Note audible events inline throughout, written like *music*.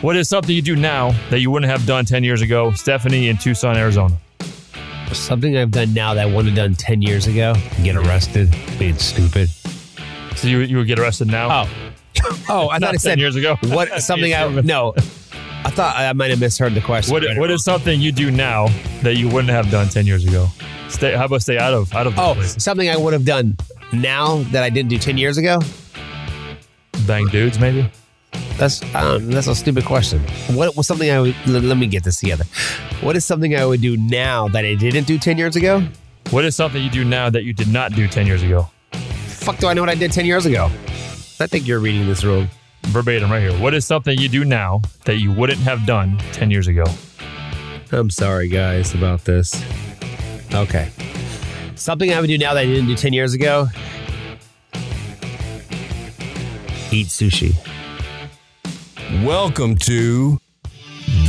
What is something you do now that you wouldn't have done 10 years ago? Stephanie in Tucson, Arizona. Something I've done now that I wouldn't have done 10 years ago. Get arrested. Being stupid. So you, you would get arrested now? Oh. *laughs* Oh, I thought 10 said years ago. *laughs* what *laughs* something I no. I thought I might have misheard the question. What, what is something you do now that you wouldn't have done 10 years ago? Stay, how about stay out of out of Oh, places? something I would have done now that I didn't do 10 years ago? Bang dudes, maybe? That's um, that's a stupid question. What was something I would let, let me get this together. What is something I would do now that I didn't do 10 years ago? What is something you do now that you did not do 10 years ago? Fuck do I know what I did 10 years ago? I think you're reading this wrong. Verbatim right here. What is something you do now that you wouldn't have done 10 years ago? I'm sorry, guys, about this. Okay. Something I would do now that I didn't do 10 years ago eat sushi. Welcome to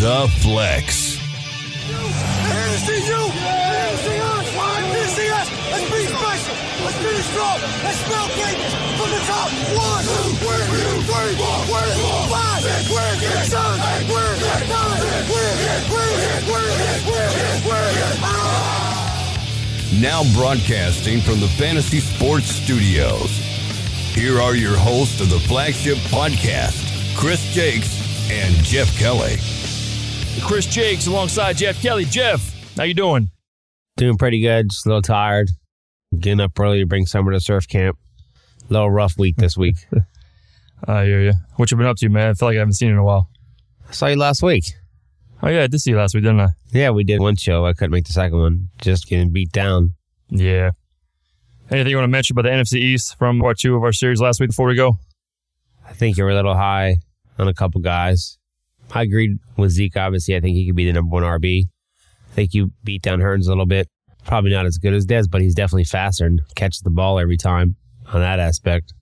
The Flex. Here to see you. Here to see us. Here to see us. Let's be special. Let's be strong. Let's spell greatness from the top. One, two, three, four, five, six, seven, eight, nine, Now broadcasting from the Fantasy Sports Studios. Here are your hosts of the flagship podcast, Chris Jakes and Jeff Kelly. Chris Jakes alongside Jeff Kelly. Jeff, how you doing? Doing pretty good, just a little tired. Getting up early to bring summer to surf camp. A little rough week this week. *laughs* I hear you. What you been up to, man? I feel like I haven't seen you in a while. I saw you last week. Oh yeah, I did see you last week, didn't I? Yeah, we did one show. I couldn't make the second one. Just getting beat down. Yeah. Anything you want to mention about the NFC East from part two of our series last week before we go? I think you were a little high on a couple guys. I agreed with Zeke, obviously. I think he could be the number one RB. I think you beat down Hurns a little bit. Probably not as good as Dez, but he's definitely faster and catches the ball every time on that aspect.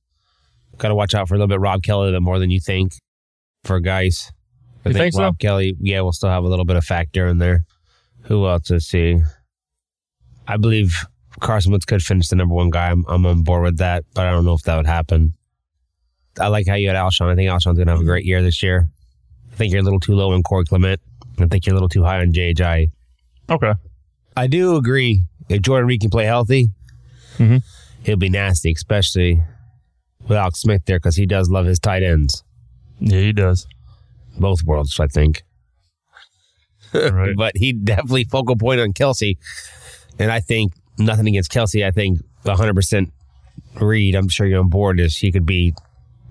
Got to watch out for a little bit Rob Kelley a little bit more than you think for guys. I You think so? Rob Kelley, yeah, we'll still have a little bit of factor in there. Who else? Let's see. I believe Carson Wentz could finish the number one guy. I'm, I'm on board with that, but I don't know if that would happen. I like how you had Alshon. I think Alshon's going to have a great year this year. I think you're a little too low on Corey Clement. I think you're a little too high on JJ. Okay. I do agree. If Jordan Reed can play healthy, Mhm. he'll be nasty, especially with Alex Smith there because he does love his tight ends. Yeah, he does. Both worlds, I think. Right. *laughs* But he definitely focal point on Kelce. And I think nothing against Kelce. I think 100% Reed, I'm sure you're on board, is he could be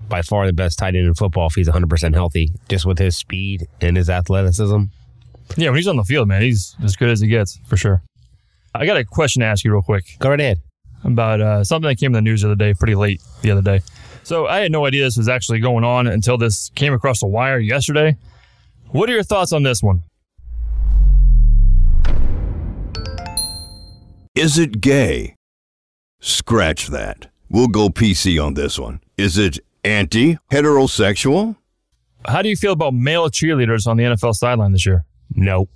by far the best tight end in football if he's 100% healthy, just with his speed and his athleticism. yeah, when he's on the field, man, he's as good as he gets for sure. I got a question to ask you real quick Go right ahead. about uh, something that came in the news the other day, pretty late the other day. So I had no idea this was actually going on until this came across the wire yesterday. What are your thoughts on this one? Is it gay? Scratch that. We'll go PC on this one. Is it anti heterosexual? How do you feel about male cheerleaders on the NFL sideline this year? Nope.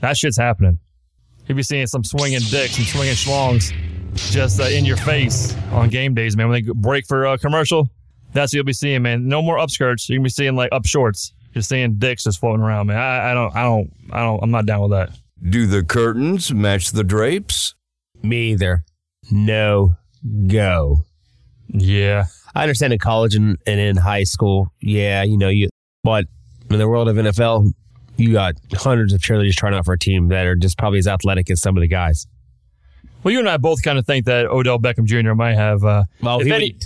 That shit's happening. You'll be seeing some swinging dicks and swinging schlongs just uh, in your face on game days, man. When they break for a commercial, that's what you'll be seeing, man. No more upskirts. You're gonna be seeing like up shorts. You're seeing dicks just floating around, man. I, I don't, I don't, I don't. I'm not down with that. Do the curtains match the drapes? Me either. No go. Yeah, I understand in college and, and in high school, yeah, you know, you but in the world of NFL, you got hundreds of cheerleaders trying out for a team that are just probably as athletic as some of the guys. Well, you and I both kind of think that Odell Beckham Jr. might have. Uh, Well, if any, would-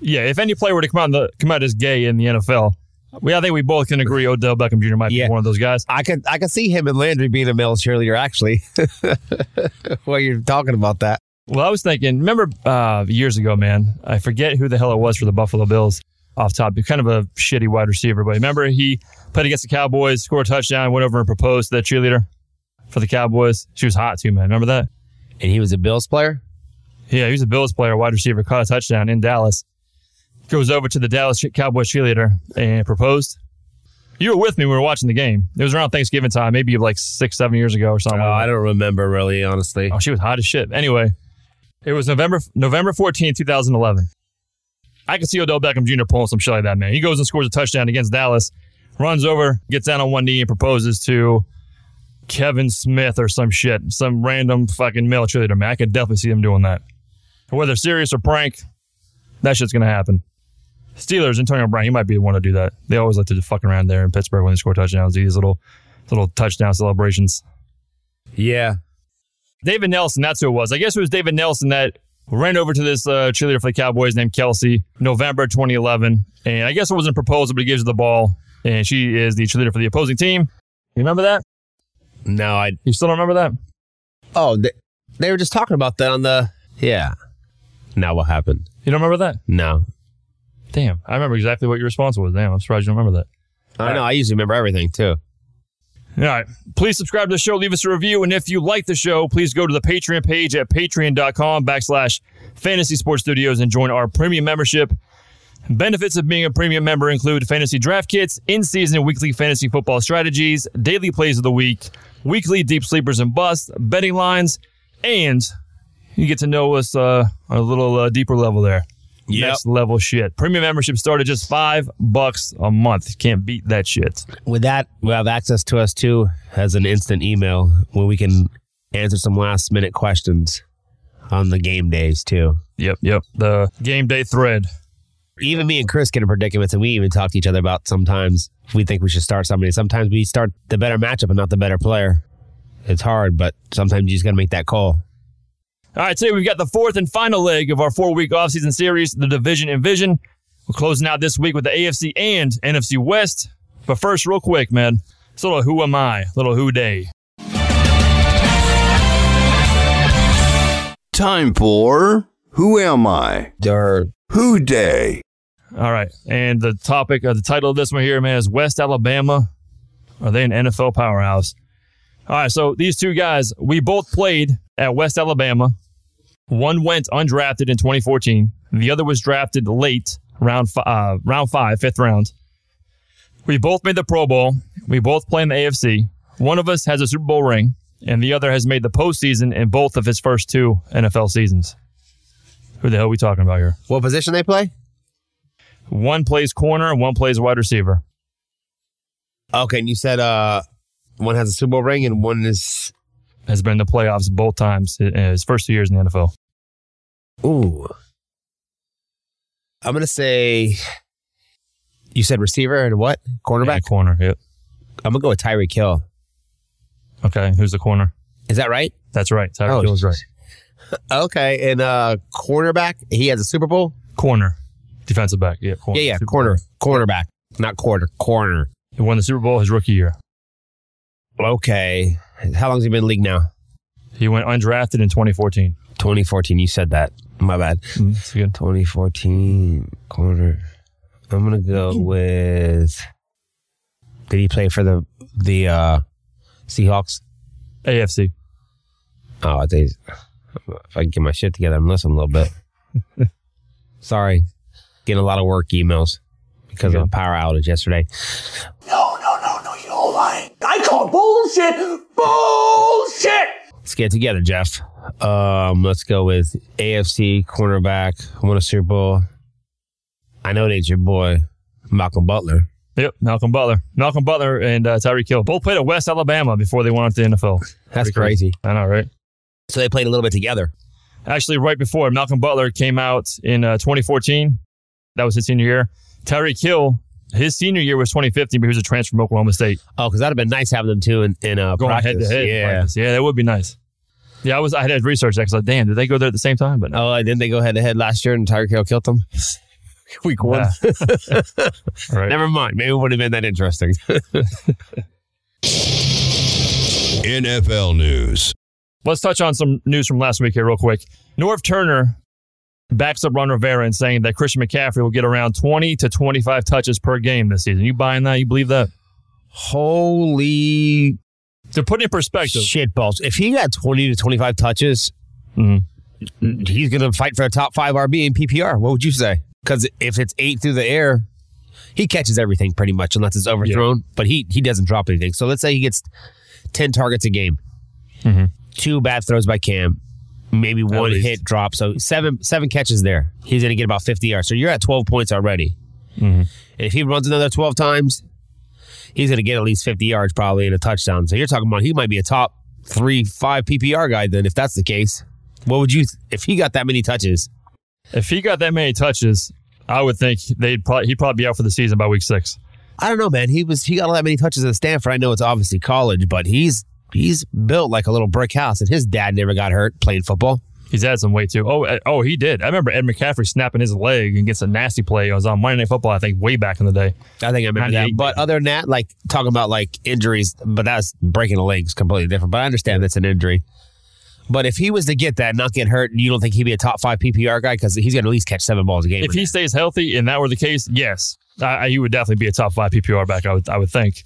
yeah, if any player were to come out, the, come out as gay in the NFL, we I think we both can agree Odell Beckham Jr. might Yeah. be one of those guys. I could I could see him and Landry being a male cheerleader actually. *laughs* While you're talking about that. Well, I was thinking, remember uh, years ago, man, I forget who the hell it was for the Buffalo Bills off top. Kind of a shitty wide receiver, but remember he played against the Cowboys, scored a touchdown, went over and proposed to that cheerleader for the Cowboys. She was hot too, man. Remember that? And he was a Bills player? Yeah, he was a Bills player, wide receiver, caught a touchdown in Dallas. Goes over to the Dallas Cowboys cheerleader and proposed. You were with me when we were watching the game. It was around Thanksgiving time, maybe like six, seven years ago or something. Oh, like. I don't remember really, honestly. Oh, she was hot as shit. Anyway, it was November November 14, 2011. I can see Odell Beckham Jr. pulling some shit like that, man. He goes and scores a touchdown against Dallas, runs over, gets down on one knee, and proposes to Kevin Smith or some shit, some random fucking male cheerleader. Man, I could definitely see him doing that. Whether serious or prank, that shit's gonna happen. Steelers, Antonio Brown, he might be the one to do that. They always like to fuck around there in Pittsburgh when they score touchdowns. These little little touchdown celebrations. Yeah. David Nelson, that's who it was. I guess it was David Nelson that ran over to this uh, cheerleader for the Cowboys named Kelsey, November 2011. And I guess it wasn't a proposal, but he gives her the ball. And she is the cheerleader for the opposing team. You remember that? No, I. You still don't remember that? Oh, they, they were just talking about that on the. Yeah. Now what happened? You don't remember that? No. Damn. I remember exactly what your response was. Damn, I'm surprised you don't remember that. I know. I usually remember everything too. All right. Please subscribe to the show, leave us a review, and if you like the show, please go to the Patreon page at patreon.com backslash fantasy sports studios and join our premium membership. Benefits of being a premium member include fantasy draft kits, in-season and weekly fantasy football strategies, daily plays of the week, weekly deep sleepers and busts, betting lines, and you get to know us uh, on a little uh, deeper level there. Yep. Next level shit. Premium membership start at just five bucks a month. Can't beat that shit. With that, we have access to us too as an instant email where we can answer some last minute questions on the game days too. Yep, yep. The game day thread. Even me and Chris get in predicaments, and we even talk to each other about sometimes we think we should start somebody. Sometimes we start the better matchup and not the better player. It's hard, but sometimes you just got to make that call. All right, today we've got the fourth and final leg of our four week offseason series, the Division Envision. We're closing out this week with the AFC and NFC West. But first, real quick, man, it's a little who am I, little who day. Time for Who Am I? Or Who Day. All right, and the topic, uh, the title of this one here, man, is West Alabama. Are they an NFL powerhouse? All right, so these two guys, we both played at West Alabama. One went undrafted in 2014. The other was drafted late, round fi- uh, round five, fifth round. We both made the Pro Bowl. We both play in the AFC. One of us has a Super Bowl ring, and the other has made the postseason in both of his first two NFL seasons. Who the hell are we talking about here? what position they play? One plays corner, and one plays wide receiver. Okay, and you said uh one has a Super Bowl ring and one is Has been in the playoffs both times in his first two years in the NFL. ooh. I'm gonna say you said receiver and what cornerback. Yeah, corner. Yep. I'm gonna go with Tyreek Hill. Okay. Who's the corner? Is that right? That's right. Tyreek Oh, Hill is right. *laughs* Okay, and uh cornerback. He has a Super Bowl. Corner. Defensive back. Yeah. Corner. Yeah, yeah, Super corner, Bowl. cornerback, not quarter, corner. He won the Super Bowl his rookie year. Okay, how long's he been in the league now? He went undrafted in 2014. 2014. You said that. My bad. That's good. 2014 corner. I'm gonna go with. Did he play for the the uh Seahawks? AFC. Oh, I think if I can get my shit together, I'm listening a little bit. *laughs* Sorry, getting a lot of work emails because of a power outage yesterday. No, no, no, no, you're lying. I call bullshit. Bullshit. Let's get together, Jeff. Um, let's go with AFC cornerback. Won a Super Bowl. I know it's your boy, Malcolm Butler. Yep. Malcolm Butler. Malcolm Butler and uh, Tyreek Hill both played at West Alabama before they went to the NFL. That's Pretty crazy. I know, right? So they played a little bit together. Actually, right before Malcolm Butler came out in uh, 2014, that was his senior year. Tyreek Hill, his senior year was 2015, but he was a transfer from Oklahoma State. Oh, because that'd have been nice having them two in, in uh, Going practice. head to head. Yeah. practice. Yeah, that would be nice. Yeah, I was. I had to research that because like, damn, did they go there at the same time? But no. Oh, and then they go head to head last year and Tyreek Hill killed them. *laughs* Week one. Yeah. All *laughs* right. Never mind. Maybe it wouldn't have been that interesting. *laughs* NFL news. Let's touch on some news from last week here, real quick. Norv Turner backs up Ron Rivera and saying that Christian McCaffrey will get around 20 to 25 touches per game this season. You buying that? You believe that? Holy To put it in perspective, shit balls. If he got 20 to 25 touches, Mhm. he's going to fight for a top five RB in PPR. What would you say? Because if it's eight through the air, he catches everything pretty much unless it's overthrown, but he, he doesn't drop anything. So let's say he gets 10 targets a game, Mhm. two bad throws by Cam, maybe one least. hit drop. So seven seven catches there. He's going to get about 50 yards. So you're at 12 points already. Mhm. And if he runs another 12 times, he's going to get at least 50 yards probably and a touchdown. So you're talking about he might be a top three, five PPR guy then if that's the case. What would you, if he got that many touches? If he got that many touches, I would think they'd probably he'd probably be out for the season by week six. I don't know, man. He was he got all that many touches at Stanford. I know it's obviously college, but he's he's built like a little brick house, and his dad never got hurt playing football. He's had some weight too. Oh, uh, oh, he did. I remember Ed McCaffrey snapping his leg and gets a nasty play. It was on Monday Night Football, I think, way back in the day. I think I remember that. But other than that, like talking about like injuries, but that's breaking a leg is completely different. But I understand that's an injury. But if he was to get that, not get hurt, and you don't think he'd be a top five PPR guy because he's going to at least catch seven balls a game. If he stays healthy and that were the case, yes, I, I- he would definitely be a top five PPR back. I would, I would think.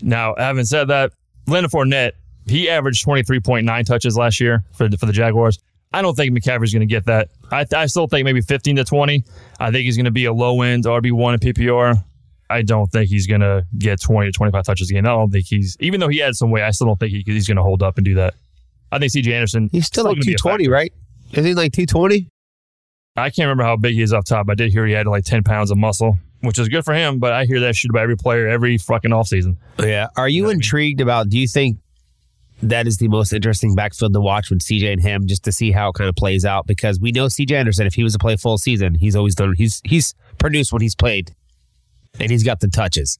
Now, having said that, Leonard Fournette, he averaged twenty three point nine touches last year for the, for the Jaguars. I don't think McCaffrey's going to get that. I, I still think maybe fifteen to twenty. I think he's going to be a low end RB one in PPR. I don't think he's going to get twenty to twenty five touches a game. I don't think he's even though he had some weight. I still don't think he, he's going to hold up and do that. I think CJ Anderson. he's still like gonna be a 220, right? Is he like 220? I can't remember how big he is off top. I did hear he had like 10 pounds of muscle, which is good for him, but I hear that shit about every player every fucking offseason. Yeah. Are you intrigued about, do you think that is the most interesting backfield to watch with CJ and him just to see how it kind of plays out? Because we know CJ Anderson, if he was to play full season, he's always done, he's, he's produced when he's played and he's got the touches.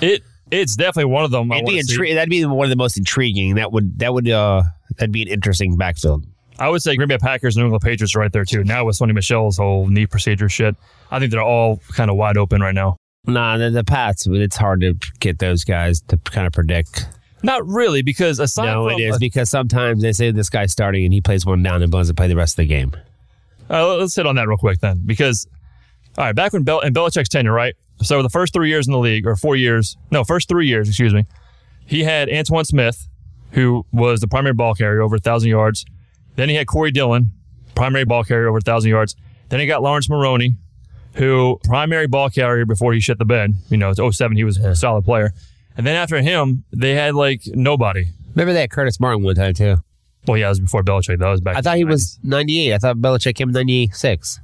It It's definitely one of them. It'd be intri- that'd be one of the most intriguing. That would, that would, uh, that'd be an interesting backfield. I would say Green Bay Packers, and New England Patriots are right there too. Now with Sony Michel's whole knee procedure shit, I think they're all kind of wide open right now. Nah, the, the Pats, it's hard to get those guys to kind of predict. Not really, because aside no, from it is because sometimes they say this guy's starting and he plays one down and doesn't play the rest of the game. Uh, let's hit on that real quick then, because all right, back when Bel- in Belichick's tenure, right? So the first three years in the league, or four years, no, first three years, excuse me, he had Antowain Smith, who was the primary ball carrier over a thousand yards. Then he had Corey Dillon, primary ball carrier over a thousand yards. Then he got Laurence Maroney, who primary ball carrier before he shit the bed. You know, it's 07, he was a solid player. And then after him, they had like nobody. Remember that Curtis Martin one time too? Well, yeah, it was before Belichick. That was back. I thought he 90s. was 98. I thought Belichick came in 96.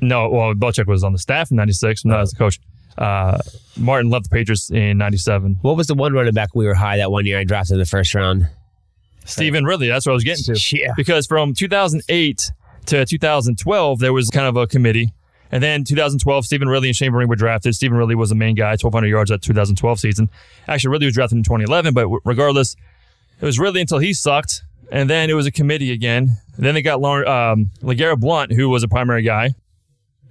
No, well, Belichick was on the staff in '96, not as a coach. Uh, Martin left the Patriots in '97. What was the one running back we were high that one year I drafted in the first round? Stevan Ridley, that's what I was getting to. *laughs* Yeah. Because from 2008 to 2012, there was kind of a committee. And then 2012, Stevan Ridley and Shane Vereen were drafted. Stevan Ridley was the main guy, 1,200 yards that 2012 season. Actually, Ridley was drafted in 2011, but regardless, it was Ridley until he sucked. And then it was a committee again. Then they got um, LeGarrette Blunt, who was a primary guy.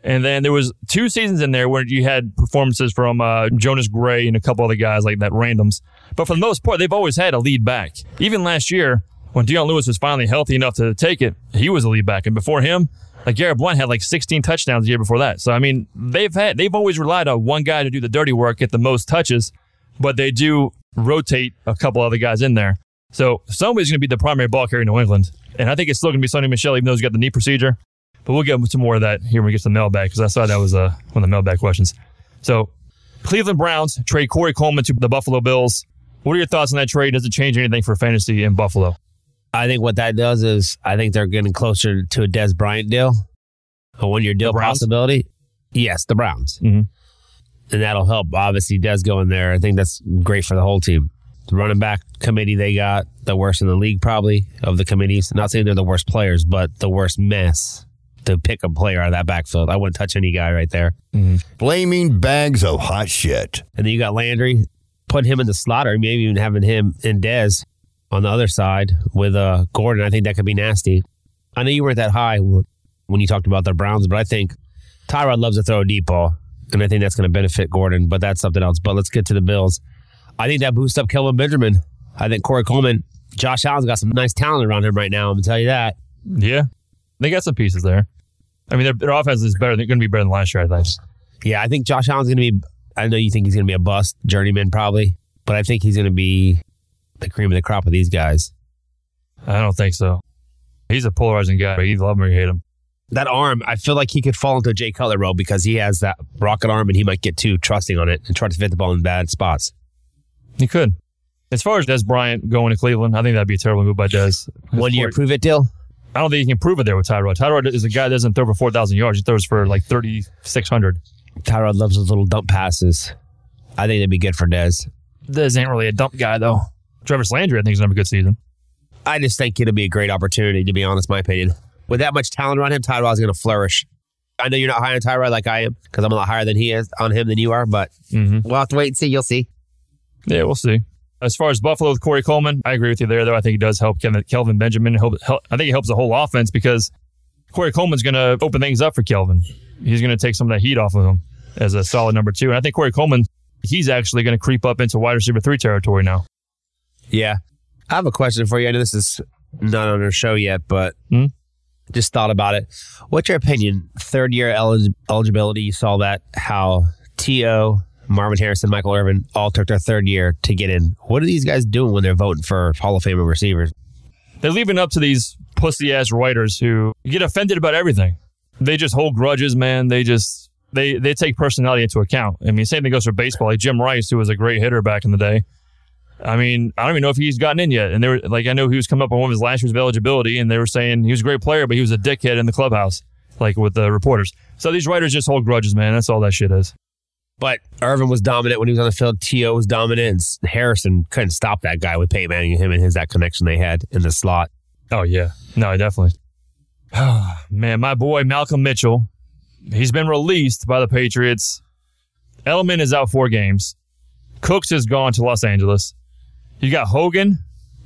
And then there was two seasons in there where you had performances from uh, Jonas Gray and a couple other guys like that randoms. But for the most part, they've always had a lead back. Even last year, when Dion Lewis was finally healthy enough to take it, he was a lead back. And before him, like Garrett Blunt had like 16 touchdowns the year before that. So I mean, they've had they've always relied on one guy to do the dirty work, get the most touches, but they do rotate a couple other guys in there. So somebody's going to be the primary ball carrier in New England, and I think it's still going to be Sony Michel, even though he's got the knee procedure. But we'll get into more of that here when we get to the mailbag because I saw that was uh, one of the mailbag questions. So, Cleveland Browns trade Corey Coleman to the Buffalo Bills. What are your thoughts on that trade? Does it change anything for fantasy in Buffalo? I think what that does is I think they're getting closer to a Dez Bryant deal, a one year deal Browns? possibility. Yes, the Browns. Mhm. And that'll help. Obviously, Dez in there. I think that's great for the whole team. The running back committee they got, the worst in the league probably of the committees. Not saying they're the worst players, but the worst mess to pick a player out of that backfield. I wouldn't touch any guy right there. Flaming bags of hot shit. And then you got Landry, put him in the slot, or maybe even having him and Dez on the other side with uh, Gordon. I think that could be nasty. I know you weren't that high when you talked about the Browns, but I think Tyrod loves to throw a deep ball, and I think that's going to benefit Gordon, but that's something else. But let's get to the Bills. I think that boosts up Kelvin Benjamin. I think Corey Coleman, Josh Allen's got some nice talent around him right now. I'm going to tell you that. Yeah, they got some pieces there. I mean, their, their offense is better. They're going to be better than last year, I think. Yeah, I think Josh Allen's going to be. I know you think he's going to be a bust, journeyman probably, but I think he's going to be the cream of the crop of these guys. I don't think so. He's a polarizing guy. You love him or you hate him. That arm, I feel like he could fall into a Jay Cutler role because he has that rocket arm and he might get too trusting on it and try to fit the ball in bad spots. He could. As far as Dez Bryant going to Cleveland, I think that'd be a terrible move by Dez. One year prove it deal. I don't think he can prove it there with Tyrod. Tyrod is a guy that doesn't throw for 4,000 yards. He throws for like 3,600. Tyrod loves those little dump passes. I think it'd be good for Dez. This ain't really a dump guy though. Jarvis Landry, I think, is gonna have a good season. I just think it'll be a great opportunity, to be honest, my opinion. With that much talent around him, Tyrod's going to flourish. I know you're not high on Tyrod like I am because I'm a lot higher than he is on him than you are, but Mm-hmm. we'll have to wait and see. You'll see. Yeah, we'll see. As far as Buffalo with Corey Coleman, I agree with you there, though. I think he does help Kevin, Kelvin Benjamin. Help, help, I think he helps the whole offense because Corey Coleman's going to open things up for Kelvin. He's going to take some of that heat off of him as a solid number two. And I think Corey Coleman, he's actually going to creep up into wide receiver three territory now. Yeah. I have a question for you. I know this is not on our show yet, but Hmm? just thought about it. What's your opinion? Third year elig- eligibility, you saw that, how T.O., Marvin Harrison, Michael Irvin all took their third year to get in. What are these guys doing when they're voting for Hall of Fame receivers? They're leaving up to these pussy ass writers who get offended about everything. They just hold grudges, man. They just they they take personality into account. I mean, same thing goes for baseball. Like Jim Rice, who was a great hitter back in the day. I mean, I don't even know if he's gotten in yet. And they were like, I know he was coming up on one of his last years of eligibility, and they were saying he was a great player, but he was a dickhead in the clubhouse, like with the reporters. So these writers just hold grudges, man. That's all that shit is. But Irvin was dominant when he was on the field. T.O. was dominant. And Harrison couldn't stop that guy with Peyton Manning and him and his that connection they had in the slot. Oh yeah, no, definitely. *sighs* Man, my boy Malcolm Mitchell, he's been released by the Patriots. Edelman is out four games. Cooks has gone to Los Angeles. You got Hogan,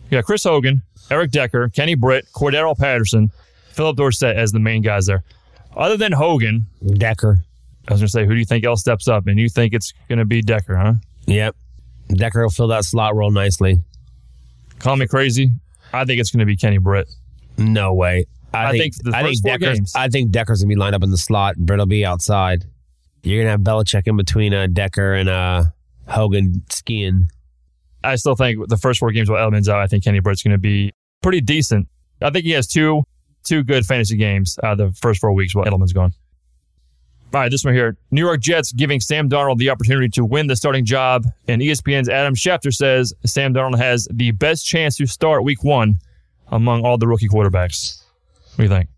you got Chris Hogan, Eric Decker, Kenny Britt, Cordarrelle Patterson, Phillip Dorsett as the main guys there. Other than Hogan, Decker. I was gonna say, who do you think else steps up? And you think it's gonna be Decker, huh? Yep. Decker will fill that slot real nicely. Call me crazy. I think it's gonna be Kenny Britt. No way. I think the I think Decker's. games. I think Decker's gonna be lined up in the slot. Britt will be outside. You're gonna have Belichick in between uh, Decker and uh, Hogan skiing. I still think the first four games with Edelman's out, I think Kenny Britt's going to be pretty decent. I think he has two two good fantasy games out of the first four weeks while Edelman's gone. All right, this one here. New York Jets giving Sam Darnold the opportunity to win the starting job. And ESPN's Adam Schefter says Sam Darnold has the best chance to start week one among all the rookie quarterbacks. What do you think?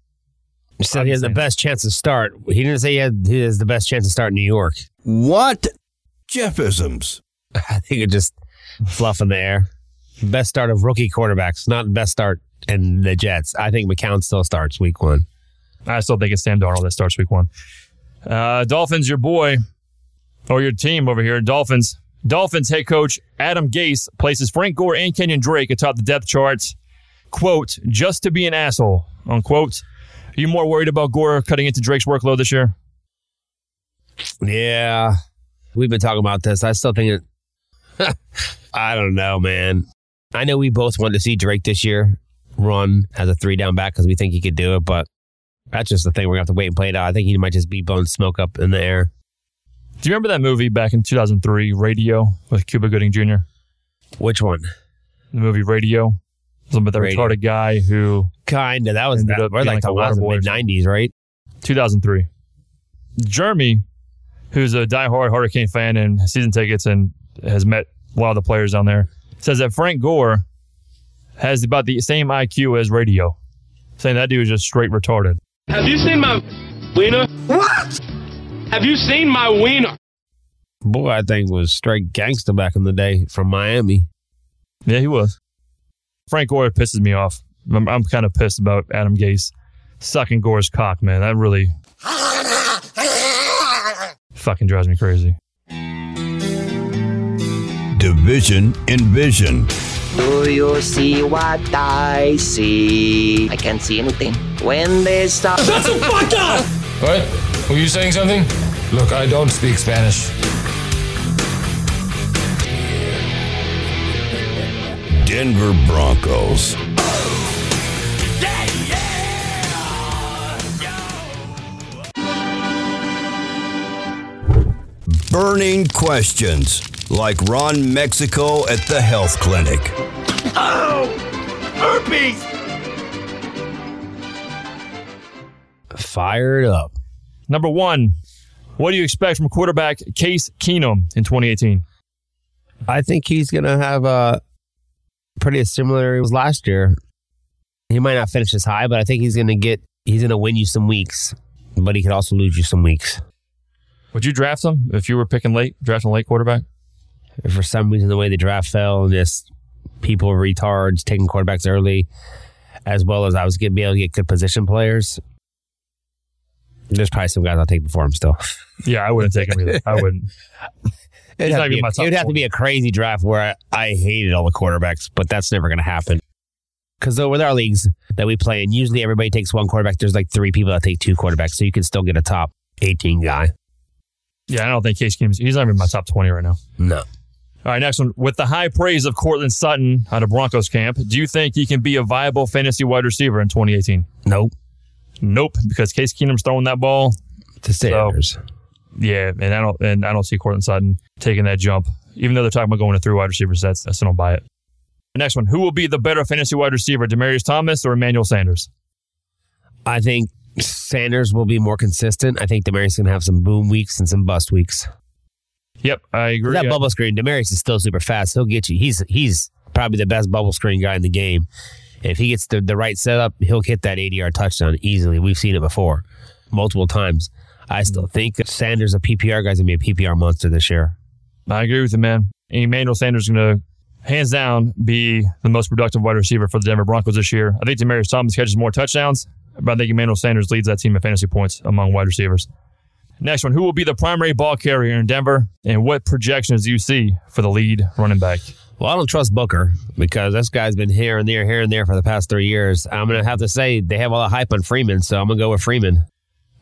He said he has the best chance to start. He didn't say he, had, he has the best chance to start in New York. What? Jeffisms. *laughs* I think it just fluff in the air. Best start of rookie quarterbacks, not best start in the Jets. I think McCown still starts week one. I still think it's Sam Darnold that starts week one. Uh, Dolphins, your boy, or your team over here, Dolphins. Dolphins head coach Adam Gase places Frank Gore and Kenyan Drake atop the depth charts. Quote, just to be an asshole, unquote. Are you more worried about Gore cutting into Drake's workload this year? Yeah. We've been talking about this. I still think it. *laughs* I don't know, man. I know we both wanted to see Drake this year run as a three down back because we think he could do it, but that's just the thing. We're going to have to wait and play it out. I think he might just be blowing smoke up in the air. Do you remember that movie back in 2003, Radio, with Cuba Gooding Jr.? Which one? The movie Radio? Something about the Radio. retarded guy who Kind of. That was that, we're like, like the mid 90s, right? 2003. Jeremy, who's a diehard Hurricane fan and season tickets and has met a lot of the players down there, says that Frank Gore has about the same IQ as Radio, saying that dude is just straight retarded. Have you seen my wiener? What? Have you seen my wiener? Boy, I think was straight gangster back in the day from Miami. Yeah, he was. Frank Gore pisses me off. I'm, I'm kind of pissed about Adam Gase sucking Gore's cock, man. That really *laughs* fucking drives me crazy. Division in Vision. Do you see what I see? I can't see anything. When they stop. That's a fuck up! What? Were you saying something? Look, I don't speak Spanish. Denver Broncos. Burning questions like Ron Mexico at the health clinic. Oh, herpes! Fired up. Number one, what do you expect from quarterback Case Keenum in 2018? I think he's going to have a pretty similar as last year. He might not finish as high, but I think he's going to get, he's going to win you some weeks, but he could also lose you some weeks. Would you draft him if you were picking late, drafting a late quarterback? If for some reason the way the draft fell and just people were retards taking quarterbacks early, as well as I was going to be able to get good position players, there's probably some guys I'll take before him still. Yeah, I wouldn't take him either. I wouldn't. *laughs* It'd have, not to be, even my a- top it would have to be a crazy draft where I, I hated all the quarterbacks, but that's never going to happen. Because though with our leagues that we play in, usually everybody takes one quarterback. There's like three people that take two quarterbacks, so you can still get a top 18 guy. Yeah, I don't think Case Keenum's. He's not even in my top twenty right now. No. All right, next one. With the high praise of Courtland Sutton out of Broncos camp, do you think he can be a viable fantasy wide receiver in 2018? Nope. Nope, because Case Keenum's throwing that ball. To Sanders. Yeah, and I don't and I don't see Courtland Sutton taking that jump. Even though they're talking about going to three wide receiver sets, I still don't buy it. Next one. Who will be the better fantasy wide receiver, Demaryius Thomas or Emmanuel Sanders? I think Sanders will be more consistent. I think Demaryius going to have some boom weeks and some bust weeks. Yep, I agree. That Yeah. bubble screen, Demaryius is still super fast. He'll get you. He's he's probably the best bubble screen guy in the game. If he gets the, the right setup, he'll hit that 80 yard touchdown easily. We've seen it before, multiple times. I still think Sanders, a PPR guy's gonna be a PPR monster this year. I agree with you, man. Emmanuel Sanders is going to, hands down, be the most productive wide receiver for the Denver Broncos this year. I think Demaryius Thomas catches more touchdowns, but I think Emmanuel Sanders leads that team in fantasy points among wide receivers. Next one. Who will be the primary ball carrier in Denver, and what projections do you see for the lead running back? Well, I don't trust Booker because this guy's been here and there, here and there for the past three years. I'm gonna have to say they have all the hype on Freeman, so I'm gonna go with Freeman.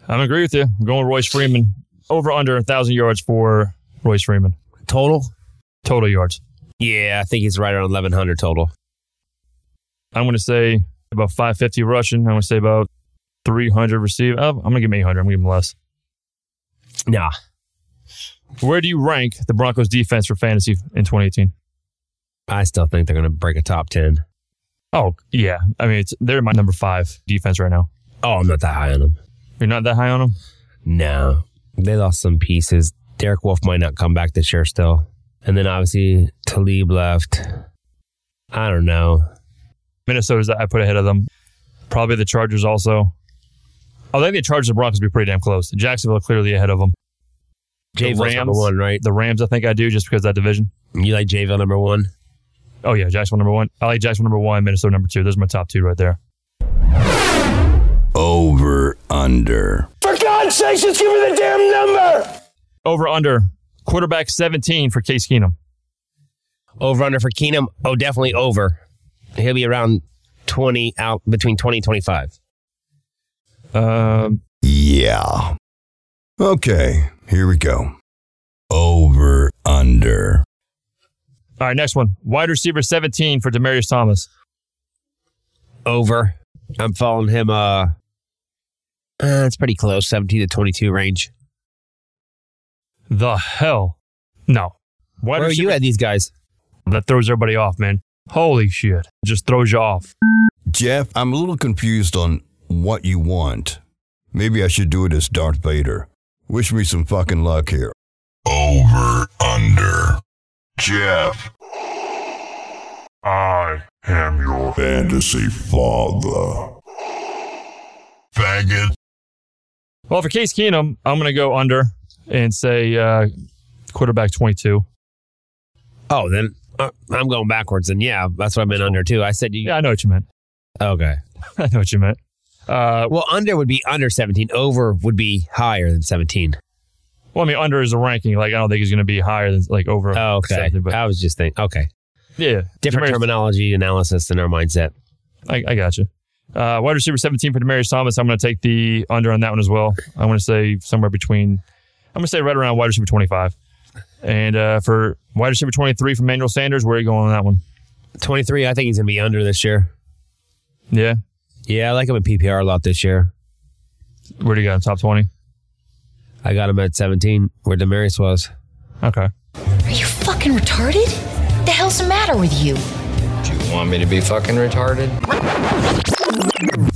I don't agree with you. I'm going with Royce Freeman. Over under 1,000 yards for Royce Freeman. Total? Total yards. Yeah, I think he's right around 1100 total. I'm going to say about 550 rushing. I'm going to say about 300 receiving. I'm going to give him 800. I'm going to give him less. Nah, Where do you rank the Broncos defense for fantasy in 2018? I still think they're gonna break a top 10. Oh, yeah. I mean, it's, they're my number five defense right now. Oh, I'm not that high on them. You're not that high on them? No, they lost some pieces. Derek Wolfe might not come back this year still. And then obviously Talib left. I don't know. Minnesota's I put ahead of them. Probably the Chargers also. I think the Chargers and Broncos will be pretty damn close. Jacksonville clearly ahead of them. Jay the number one, right? The Rams, I think I do just because of that division. You like Jayville number one? Oh, yeah. Jacksonville number one. I like Jacksonville number one, Minnesota number two. Those are my top two right there. Over under. For God's sakes, just give me the damn number! Over under. Quarterback 17 for Case Keenum. Over under for Keenum? Oh, definitely over. He'll be around 20 out between 20 and 25. Um, Yeah. Okay, here we go. Over under. all right, next one. Wide receiver 17 for Demaryius Thomas. Over. I'm following him. Uh, uh, it's pretty close, 17 to 22 range. The hell? No. Wide Where are you at these guys? that throws everybody off, man. Holy shit. Just throws you off. Jeff, I'm a little confused on what you want. Maybe I should do it as Darth Vader. Wish me some fucking luck here. Over under. Jeff. I am your fantasy father. Faggot. Well, for Case Keenum, I'm going to go under and say uh, quarterback 22. Oh, then uh, I'm going backwards. And yeah, that's what I meant under too. I said you. Yeah, I know what you meant. Okay. *laughs* I know what you meant. Uh, Well, under would be under 17. Over would be higher than 17. well, I mean, under is a ranking. Like, I don't think he's going to be higher than like over. Oh, okay. but I was just thinking. Okay. yeah, Different Demaryius- terminology analysis in our mindset. I, I got you. Uh, wide receiver 17 for Demaryius Thomas. I'm going to take the under on that one as well. I'm going to say somewhere between, I'm going to say right around wide receiver 25. And uh, for wide receiver 23 from Manuel Sanders, where are you going on that one? 23, I think he's going to be under this year. Yeah. Yeah, I like him in PPR a lot this year. Where do you got him? Top 20? I got him at 17, where Demaryius was. Okay. Are you fucking retarded? The hell's the matter with you? Do you want me to be fucking retarded?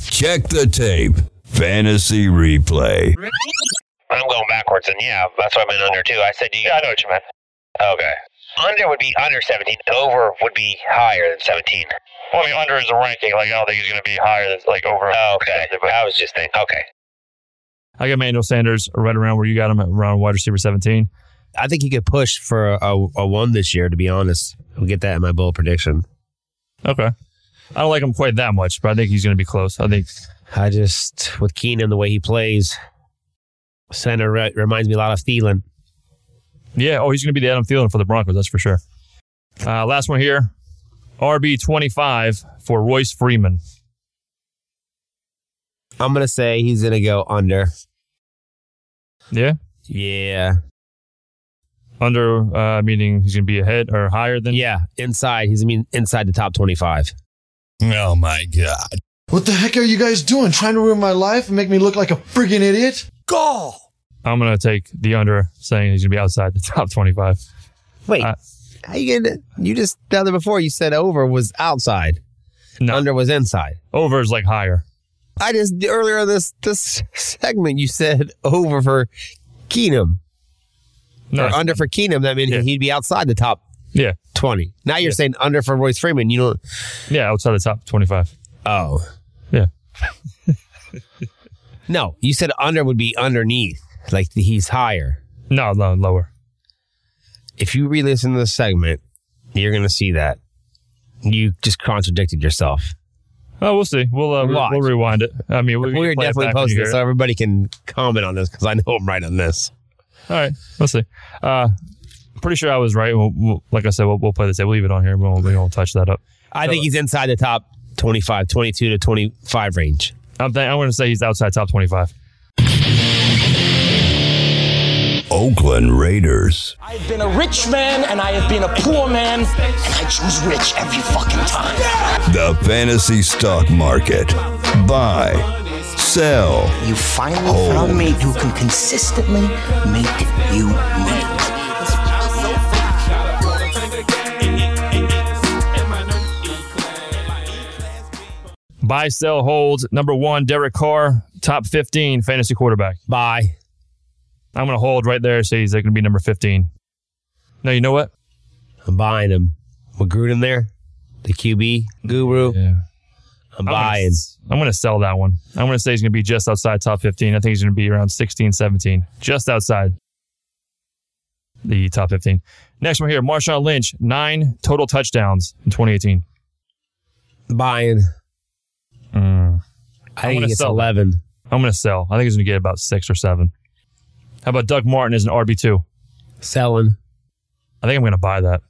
Check the tape. Fantasy replay. I'm going backwards, and yeah, that's what I meant under too. I said you. I know what you meant. Okay. Under would be under 17. Over would be higher than 17. Well, I mean, under is a ranking. Like, I don't think he's going to be higher than like over. Oh, okay. I was just thinking. Okay. I got Manuel Sanders right around where you got him at around wide receiver 17. I think he could push for a, a one this year. To be honest, I'll get that in my bold prediction. Okay. I don't like him quite that much, but I think he's going to be close. I think I just with Keenum the way he plays, center re- reminds me a lot of Thielen. Yeah. Oh, he's going to be the Adam Thielen for the Broncos. That's for sure. Uh, last one here. RB twenty five for Royce Freeman. I'm gonna say he's gonna go under. Yeah. Yeah, Under uh, meaning he's going to be ahead or higher than. yeah, inside. He's I mean inside the top 25. Oh my God. What the heck are you guys doing? Trying to ruin my life and make me look like a friggin' idiot? Go! I'm going to take the under, saying he's going to be outside the *laughs* top twenty five. Wait, Uh, how you gonna? You just the other before you said over was outside, No, under was inside. over is like higher. I just earlier in this this segment you said over for Keenum No, or under for Keenum. That means Yeah. he'd be outside the top Yeah. 20. Now you're Yeah. saying under for Royce Freeman. You don't. Yeah, outside the top twenty five. Oh, Yeah. *laughs* no, you said under would be underneath, like he's higher. No, no, lower. If you re-listen to the segment, you're gonna see that you just contradicted yourself. Oh, we'll see. We'll uh, we'll rewind it. I mean, we We're can play it definitely back when you posting this so everybody can comment on this because I know I'm right on this. All right, let's see. Uh, pretty sure I was right. We'll, we'll, like I said, we'll, we'll play this. We'll leave it on here. We won't, we won't touch that up. I think he's inside the top 25, 22 to 25 range. I'm, th- I'm going to say he's outside top 25. Oakland Raiders. I've been a rich man and I have been a poor man, and I choose rich every fucking time. The fantasy stock market. Buy, sell, You finally Hold. found me who can consistently make you money. Buy, sell, hold. Number one, Derek Carr, top 15 fantasy quarterback. Bye. I'm going to hold right there. Say he's going to be number 15. No, you know what? I'm buying him. With Gruden there, the QB guru. Yeah. I'm I'm buying. Gonna, I'm going to sell that one. I'm going to say he's going to be just outside top 15. I think he's going to be around 16, 17, just outside the top 15. Next one here, Marshawn Lynch, nine total touchdowns in 2018. Buying. Mm. I I'm think it's sell that. 11. I'm going to sell. I think he's going to get about six or seven. How about Doug Martin as an RB2? Selling. I think I'm going to buy that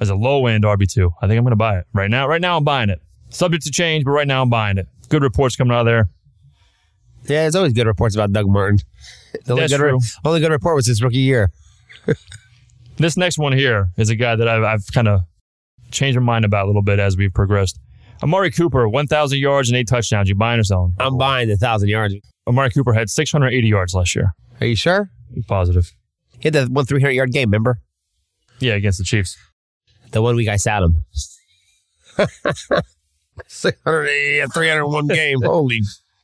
as a low end RB2. I think I'm going to buy it right now. Right now, I'm buying it. Subject to change, but right now, I'm buying it. Good reports coming out of there. Yeah, there's always good reports about Doug Martin. The only That's good, true. only good report was his rookie year. *laughs* This next one here is a guy that I've, I've kind of changed my mind about a little bit as we've progressed. Amari Cooper, 1,000 yards and eight touchdowns. You buying or selling? I'm buying the 1,000 yards. Amari Cooper had 680 yards last year. Are you sure? Positive. He had that one 300 yard game, remember? Yeah, against the Chiefs. The one week I sat him. *laughs* 680 301 game. Holy.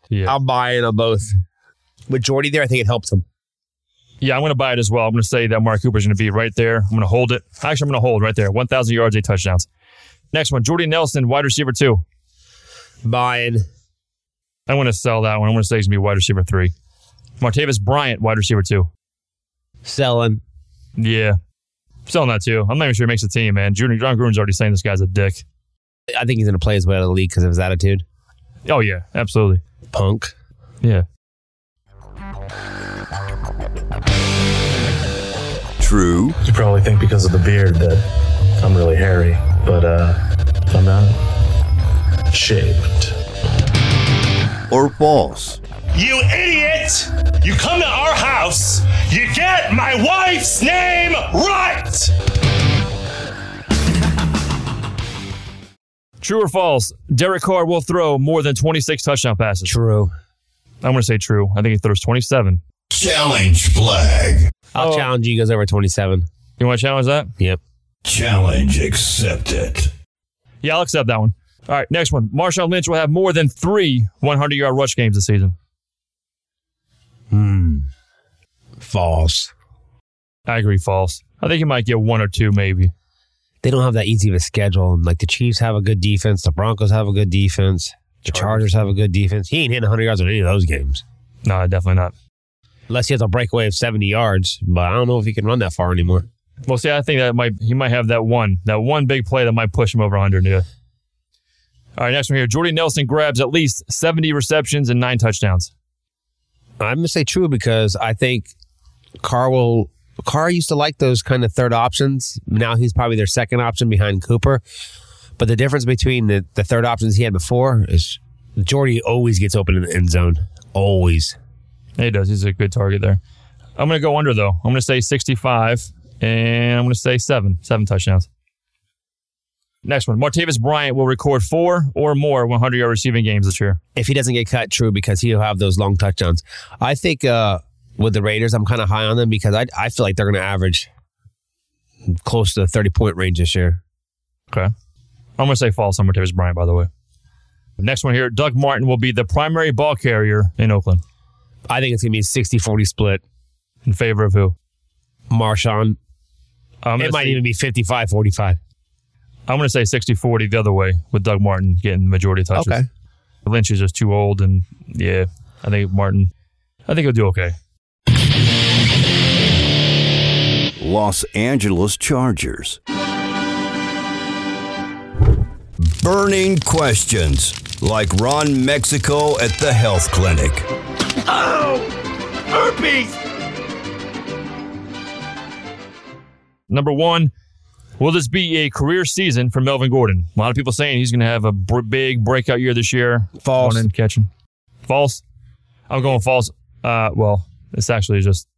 Yeah. I'm buying on both. With Jordy there, I think it helps him. Yeah, I'm going to buy it as well. I'm going to say that Amari Cooper's going to be right there. I'm going to hold it. Actually, I'm going to hold right there. 1,000 yards, eight touchdowns. Next one, Jordy Nelson, wide receiver two. Buying. I want to sell that one. I'm going to say he's going to be wide receiver three. Martavis Bryant, wide receiver two. Selling. Yeah. Selling that too. I'm not even sure he makes the team, man. Junior Jon Gruden's already saying this guy's a dick. I think he's going to play his way out of the league because of his attitude. Oh, yeah, absolutely. Punk. Yeah. True You probably think because of the beard that I'm really hairy, but uh, I'm not shaved. or false. You idiot! You come to our house, you get my wife's name right! True or false? Derek Carr will throw more than 26 touchdown passes. True. I'm going to say true. I think he throws 27. Challenge flag. I'll Oh. challenge you. guys over 27. You want to challenge that? Yep. Challenge accepted. Yeah, I'll accept that one. All right, next one. Marshawn Lynch will have more than three 100 yard rush games this season. Hmm. False. I agree, false. I think he might get one or two, maybe. They don't have that easy of a schedule. Like the Chiefs have a good defense. The Broncos have a good defense. The Chargers have a good defense. He ain't hitting 100 yards in any of those games. No, definitely not. Unless he has a breakaway of 70 yards, but I don't know if he can run that far anymore. Well, see, I think that might he might have that one that one big play that might push him over 100. Yeah. All right, next one here. Jordy Nelson grabs at least 70 receptions and nine touchdowns. I'm to say true because I think Carr will. Carr used to like those kind of third options. Now he's probably their second option behind Cooper. But the difference between the, the third options he had before is Jordy always gets open in the end zone. Always. He does. He's a good target there. I'm going to go under, though. I'm going to say 65, and I'm going to say seven. Seven touchdowns. Next one. Martavis Bryant will record four or more 100 yard receiving games this year. If he doesn't get cut, true, because he'll have those long touchdowns. I think uh, with the Raiders, I'm kind of high on them because I, I feel like they're going to average close to the 30 point range this year. Okay. I'm going to say false on Martavis Bryant, by the way. Next one here. Doug Martin will be the primary ball carrier in Oakland. I think it's going to be a 60 40 split. In favor of who? Marshawn. It might say- even be 55 45. I'm going to say 60 40 the other way with Doug Martin getting the majority of touches. Okay. Lynch is just too old, and yeah, I think Martin, I think he'll do okay. Los Angeles Chargers. Burning questions like Ron Mexico at the health clinic. Oh! Herpes! Number one, will this be a career season for Melvin Gordon? A lot of people saying he's going to have a big breakout year this year. False. Going in, catching. False. I'm going false. Uh, well, it's actually just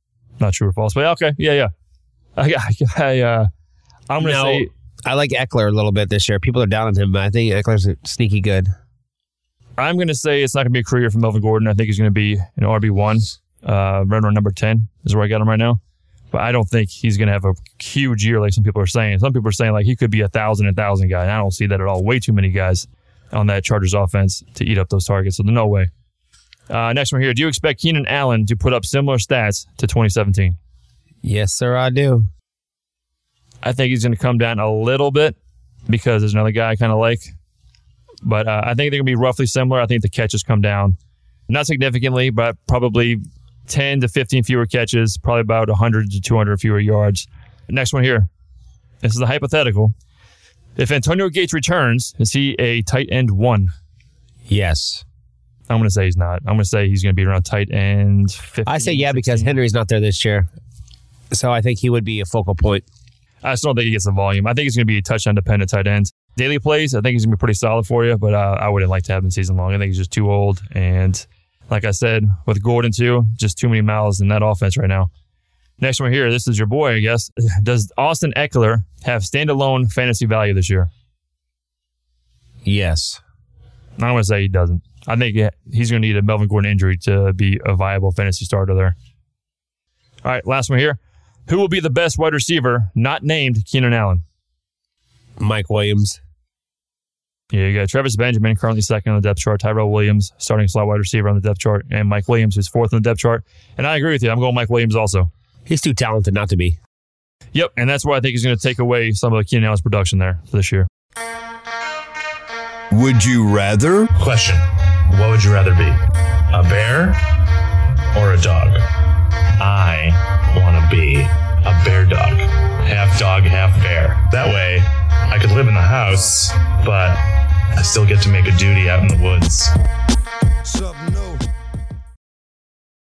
not true or false, but okay, yeah, yeah. I, I, I uh, I'm going to say I like Ekeler a little bit this year. People are down on him, but I think Ekeler's sneaky good. I'm going to say it's not going to be a career for Melvin Gordon. I think he's going to be an RB one, uh, right around number ten is where I got him right now. But I don't think he's going to have a huge year like some people are saying. Some people are saying like he could be a thousand and thousand guy. And I don't see that at all. Way too many guys on that Chargers offense to eat up those targets. So there's no way. Uh, next one here. Do you expect Keenan Allen to put up similar stats to 2017? Yes, sir, I do. I think he's going to come down a little bit because there's another guy I kind of like. But uh, I think they're going to be roughly similar. I think the catches come down, not significantly, but probably 10 to 15 fewer catches, probably about 100 to 200 fewer yards. Next one here. This is a hypothetical. If Antonio Gates returns, is he a tight end one? Yes. I'm going to say he's not. I'm going to say he's going to be around tight end 15. I say yeah because Henry's not there this year. So I think he would be a focal point. I still don't think he gets the volume. I think he's going to be a touchdown dependent tight end. Daily plays, I think he's going to be pretty solid for you, but uh, I wouldn't like to have him season long. I think he's just too old. And like I said, with Gordon too, just too many mouths in that offense right now. Next one here. This is your boy, I guess. *sighs* Does Austin Ekeler have standalone fantasy value this year? Yes. I'm going to say he doesn't. I think he's going to need a Melvin Gordon injury to be a viable fantasy starter there. All right, last one here. Who will be the best wide receiver not named Keenan Allen? Mike Williams. Yeah, you got Travis Benjamin, currently second on the depth chart. Tyrell Williams, starting slot wide receiver on the depth chart. And Mike Williams, who's fourth on the depth chart. And I agree with you. I'm going Mike Williams also. He's too talented not to be. Yep. And that's why I think he's going to take away some of Keenan Allen's production there for this year. Would you rather? Question What would you rather be? A bear or a dog? I want to be a bear dog. Half dog, half bear. That way, I could live in the house, but I still get to make a duty out in the woods.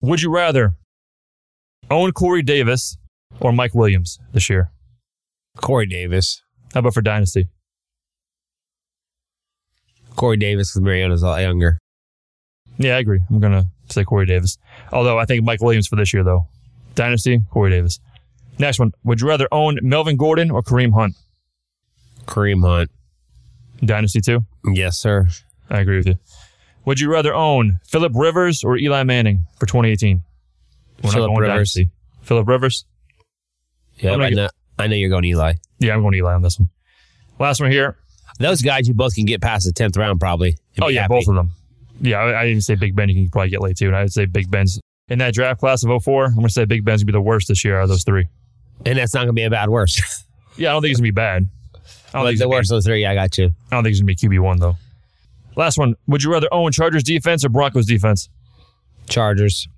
Would you rather own Corey Davis or Mike Williams this year? Corey Davis. How about for Dynasty? Corey Davis because Mariota's a lot younger. Yeah, I agree. I'm going to say Corey Davis. Although I think Mike Williams for this year, though. Dynasty, Corey Davis. Next one. Would you rather own Melvin Gordon or Kareem Hunt? Kareem Hunt. Dynasty, too? Yes, sir. I agree with you. Would you rather own Philip Rivers or Eli Manning for 2018? We're Philip Rivers. Dynasty. Philip Rivers? Yeah, gonna I know, I know you're going Eli. Yeah, I'm going Eli on this one. Last one here. Those guys you both can get past the 10th round probably. Oh, yeah, happy. both of them. Yeah, I, I didn't say Big Ben. You can probably get late, too. And I'd say Big Ben's in that draft class of 04. I'm going to say Big Ben's going to be the worst this year out of those three. And that's not going to be a bad worst. *laughs* Yeah, I don't think he's going to be bad. I don't, But think he's the worst of the three, I got you. I don't think he's going to be QB1, though. Last one. Would you rather own Chargers defense or Broncos defense? Chargers.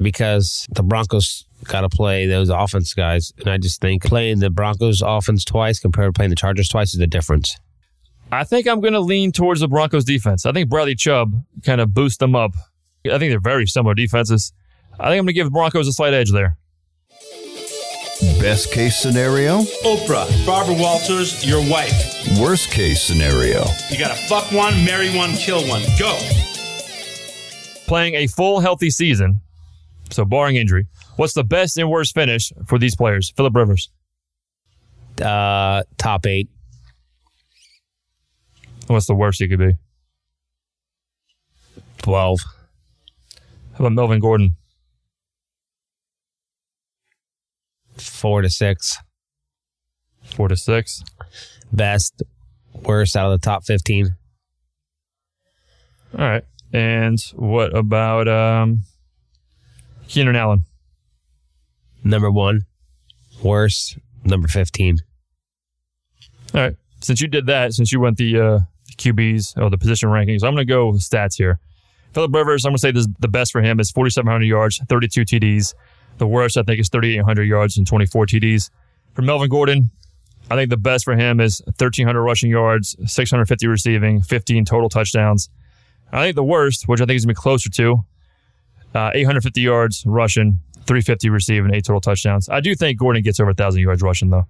because the Broncos got to play those offense guys. And I just think playing the Broncos offense twice compared to playing the Chargers twice is the difference. I think I'm going to lean towards the Broncos defense. I think Bradley Chubb kind of boosts them up. I think they're very similar defenses. I think I'm going to give the Broncos a slight edge there. Best case scenario? Oprah, Barbara Walters, your wife. Worst case scenario? You gotta fuck one, marry one, kill one. Go. Playing a full healthy season, so barring injury, what's the best and worst finish for these players? Philip Rivers. Uh, top eight. What's the worst he could be? 12. How about Melvin Gordon? Four to six. Four to six. Best, worst out of the top 15. All right. And what about um, Keenan Allen? Number one. Worst, number 15. All right. Since you did that, since you went the, uh, QBs or the position rankings, I'm going to go with stats here. Philip Rivers, I'm going to say this the best for him is 4,700 yards, 32 TDs. The worst, I think, is 3,800 yards and 24 TDs. For Melvin Gordon, I think the best for him is 1,300 rushing yards, 650 receiving, 15 total touchdowns. I think the worst, which I think is going to be closer to, uh, 850 yards rushing, 350 receiving, eight total touchdowns. I do think Gordon gets over 1,000 yards rushing, though.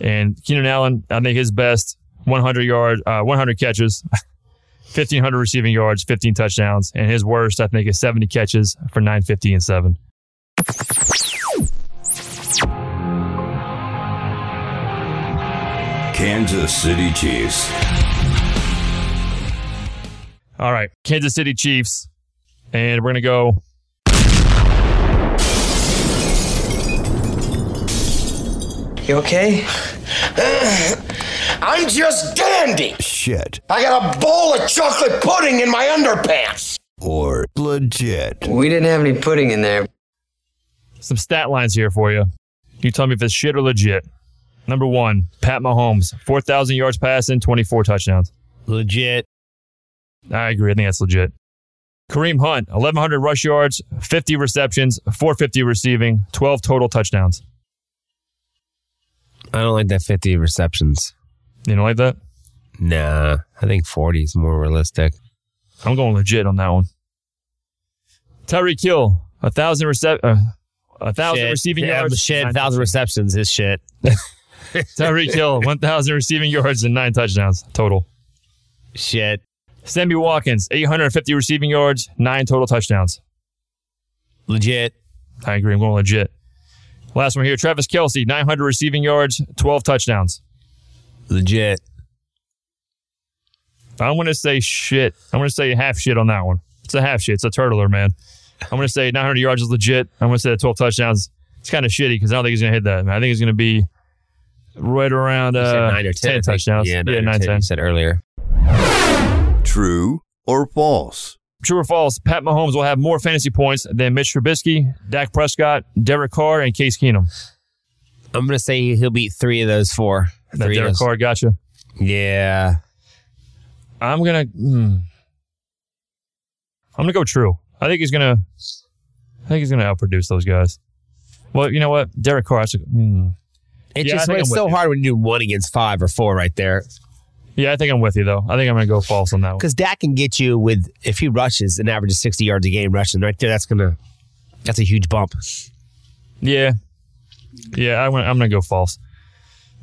And Keenan Allen, I think his best 100 yard, uh, 100 catches, *laughs* 1,500 receiving yards, 15 touchdowns. And his worst, I think, is 70 catches for 950 and seven. Kansas City Chiefs. All right, Kansas City Chiefs. And we're going to go You okay? *sighs* I'm just dandy. Shit. I got a bowl of chocolate pudding in my underpants. Or legit. We didn't have any pudding in there. Some stat lines here for you. You tell me if it's shit or legit. Number one, Pat Mahomes, 4,000 yards passing, 24 touchdowns. Legit. I agree. I think that's legit. Kareem Hunt, 1,100 rush yards, 50 receptions, 450 receiving, 12 total touchdowns. I don't like that 50 receptions. You don't like that? Nah, I think 40 is more realistic. I'm going legit on that one. Tyreek Hill, a thousand recep- uh, a thousand Shit. receiving Yeah, yards, Shit, nine 1,000 receptions is shit. *laughs* Tyreek Hill, 1,000 receiving yards and nine touchdowns total. Shit. Sammy Watkins, 850 receiving yards, nine total touchdowns. Legit. I agree. I'm going legit. Last one here Travis Kelce, 900 receiving yards, 12 touchdowns. Legit. I'm going to say shit. I'm going to say half shit on that one. It's a half shit. It's a turtler, man. I'm going to say 900 yards is legit. I'm going to say the 12 touchdowns. It's kind of shitty because I don't think he's going to hit that. I think he's going to be right around You said uh, 9 or 10. 10 I touchdowns. Yeah, 9 yeah or 9 10, 10. you said earlier. True or false? True or false? Pat Mahomes will have more fantasy points than Mitch Trubisky, Dak Prescott, Derek Carr, and Case Keenum. I'm going to say he'll beat three of those four. That Three of Derek those. Carr gotcha. Yeah. I'm gonna. Hmm. I'm gonna go true. I think he's gonna. I think he's gonna outproduce those guys. Well, you know what, Derek Carr. That's a, hmm. It's Yeah, just it's so hard when you do one against five or four right there. Yeah, I think I'm with you though. I think I'm gonna go false on that one. Because Dak can get you with if he rushes and averages 60 yards a game rushing right there. That's gonna that's a huge bump. Yeah, yeah. I went, I'm gonna go false.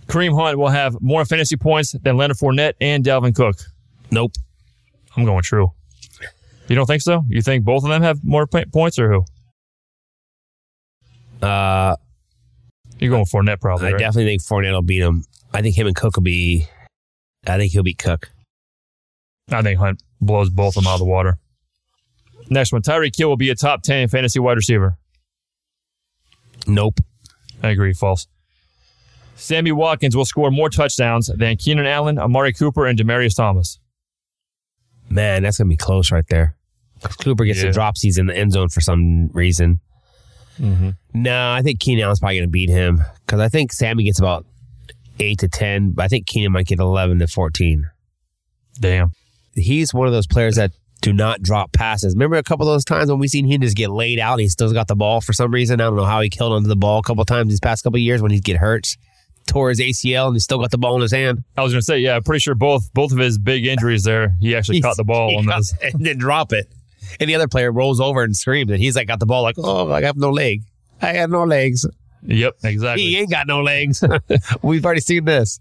Kareem Hunt will have more fantasy points than Leonard Fournette and Dalvin Cook. Nope. I'm going true. You don't think so? You think both of them have more po- points, or who? Uh, You're going Fournette probably. I right? definitely think Fournette will beat him. I think him and Cook will be. I think he'll beat Cook. I think Hunt blows both of them out of the water. Next one, Tyreek Hill will be a top 10 fantasy wide receiver. Nope. I agree, false. Sammy Watkins will score more touchdowns than Keenan Allen, Amari Cooper, and Demaryius Thomas. Man, that's gonna be close right there. Cooper gets Yeah. the dropsies in the end zone for some reason. Mm-hmm. No, I think Keenan Allen's probably gonna beat him because I think Sammy gets about eight to ten, but I think Keenan might get eleven to fourteen. Damn. He's one of those players that do not drop passes. Remember a couple of those times when we seen him just get laid out he still got the ball for some reason. I don't know how he killed onto the ball a couple times these past couple of years when he'd get hurt, tore his ACL and he still got the ball in his hand. I was gonna say, yeah, pretty sure both both of his big injuries there, he actually *laughs* He's- caught the ball he on those. *laughs* and then drop it. And the other player rolls over and screams, and he's like got the ball like, oh, I have no leg. I have no legs. Yep, exactly. He ain't got no legs. *laughs* We've already seen this.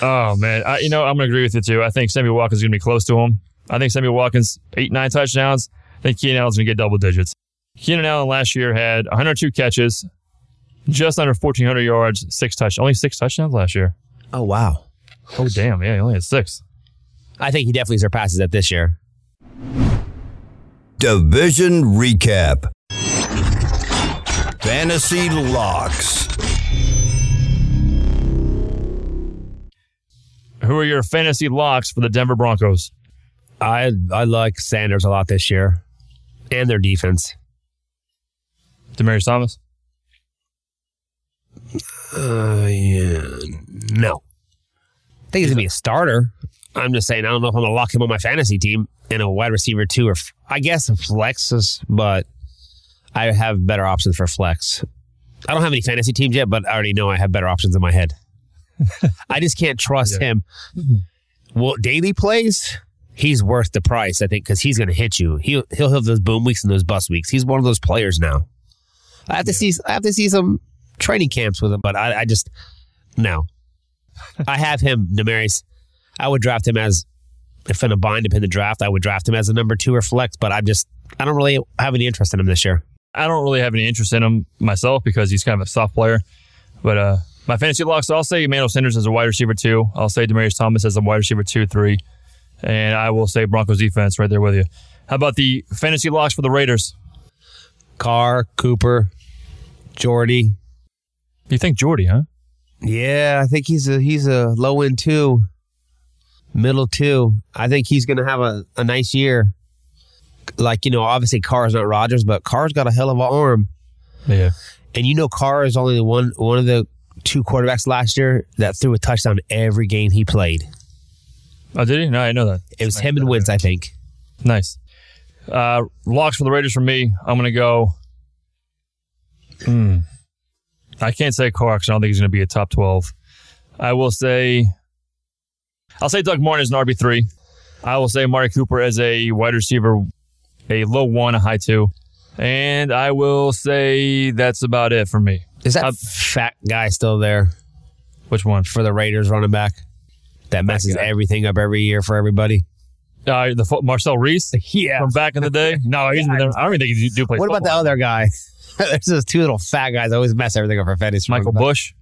Oh man, I, you know I'm gonna agree with you too. I think Sammy Watkins is gonna be close to him. I think Sammy Watkins eight nine touchdowns. I think Keenan Allen's gonna get double digits. Keenan Allen last year had 102 catches, just under 1,400 yards, six touch, only six touchdowns last year. Oh wow. Oh damn, yeah, he only had six. I think he definitely surpasses that this year. Division recap. Fantasy locks. Who are your fantasy locks for the Denver Broncos? I I like Sanders a lot this year, and their defense. Demaryius Thomas. Uh, yeah, no. I think he's gonna be a starter. I'm just saying I don't know if I'm gonna lock him on my fantasy team in a wide receiver two or f- I guess flexes, but I have better options for flex. I don't have any fantasy teams yet, but I already know I have better options in my head. *laughs* I just can't trust him. Well, daily plays, he's worth the price, I think, because he's going to hit you. He'll he'll have those boom weeks and those bust weeks. He's one of those players now. I have to see I have to see some training camps with him, but I, I just no. *laughs* I have him, Demaryius. I would draft him as if in a bind up in the draft, I would draft him as a number two or flex, but I'm just I don't really have any interest in him this year. I don't really have any interest in him myself because he's kind of a soft player. But uh, my fantasy locks, I'll say Emmanuel Sanders as a wide receiver two. I'll say Demaryius Thomas as a wide receiver two, three. And I will say Broncos defense right there with you. How about the fantasy locks for the Raiders? Carr, Cooper, Jordy. You think Jordy, huh? Yeah, I think he's a he's a low end two, middle two. I think he's gonna have a, a nice year. Like, you know, obviously Carr's not Rodgers, but Carr's got a hell of an arm. Yeah. And you know Carr is only the one one of the two quarterbacks last year that threw a touchdown every game he played. Oh, did he? No, I know that. It was him and Wentz, I think. Nice. Uh, locks for the Raiders for me. I'm going to go. Hmm. I can't say Carr I don't think he's going to be a top 12. I will say. I'll say Doug Martin is an RB3. I will say Mari Cooper as a wide receiver, a low one, a high two. And I will say that's about it for me. Is that fat guy still there Which one? for the Raiders running back? That messes everything up every year for everybody. Uh, the fo- Marcel Reese *laughs* Yeah. from back in the day. No, he's there. I don't even think he do play. What about the other guy? *laughs* There's those two little fat guys that always mess everything up for fantasy. Michael Bush?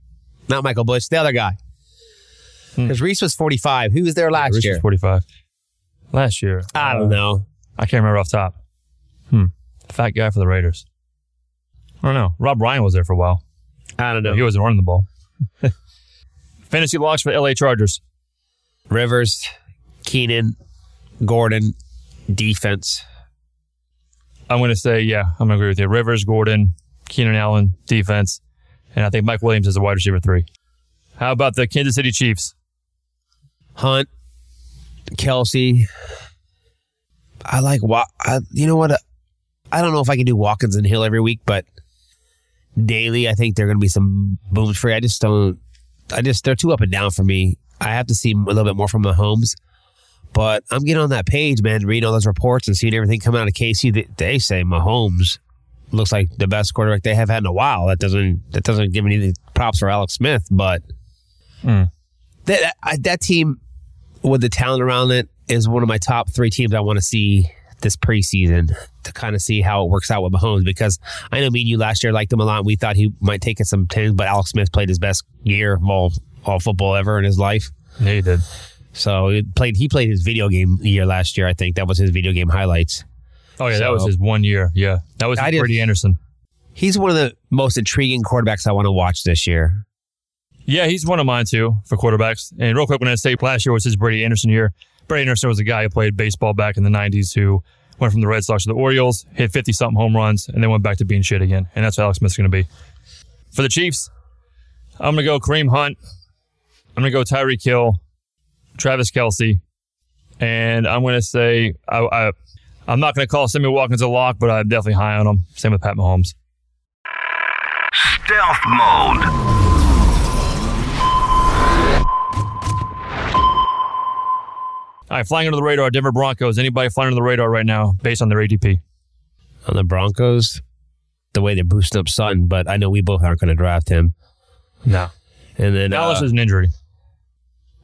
Not Michael Bush, the other guy. Because Reese was 45. Who was there last year? Reese year? was 45. Last year. I don't know. I can't remember off top. Hmm. Fat guy for the Raiders. I don't know. Rob Ryan was there for a while. I don't know. He wasn't running the ball. *laughs* Fantasy locks for LA Chargers. Rivers, Keenan, Gordon, defense. I'm going to say, yeah, I'm going to agree with you. Rivers, Gordon, Keenan Allen, defense. And I think Mike Williams is a wide receiver three. How about the Kansas City Chiefs? Hunt, Kelce. I like Wa- I, You know what? I don't know if I can do Watkins and Hill every week, but daily, I think there are going to be some booms for you. I just don't. I just they're too up and down for me. I have to see a little bit more from Mahomes. But I'm getting on that page, man, reading all those reports and seeing everything come out of KC. They, they say Mahomes looks like the best quarterback they have had in a while. That doesn't that doesn't give any props for Alex Smith, but Hmm. That that, team with the talent around it is one of my top three teams I want to see this preseason to kind of see how it works out with Mahomes because I know me and you last year liked him a lot. We thought he might take it some tens, but Alex Smith played his best year of all all football ever in his life. Yeah, he did. So he played he played his video game year last year. I think that was his video game highlights. Oh, yeah, that was his one year. Yeah. That was Brady Anderson. He's one of the most intriguing quarterbacks I want to watch this year. Yeah, he's one of mine too for quarterbacks. And real quick, when I say last year was his Brady Anderson year, Brady Anderson was a guy who played baseball back in the 90s who went from the Red Sox to the Orioles, hit 50 something home runs, and then went back to being shit again. And that's what Alex Smith's going to be. For the Chiefs, I'm going to go Kareem Hunt. I'm going to go Tyreek Hill, Travis Kelce, And I'm going to say I, I, I'm not going to call Sammy Watkins a lock, but I'm definitely high on him. Same with Pat Mahomes. Stealth mode. All right, flying under the radar, Denver Broncos. Anybody flying under the radar right now based on their ADP? On the Broncos, the way they're boosting up Sutton, but I know we both aren't going to draft him. No. And then Dallas uh, is an injury.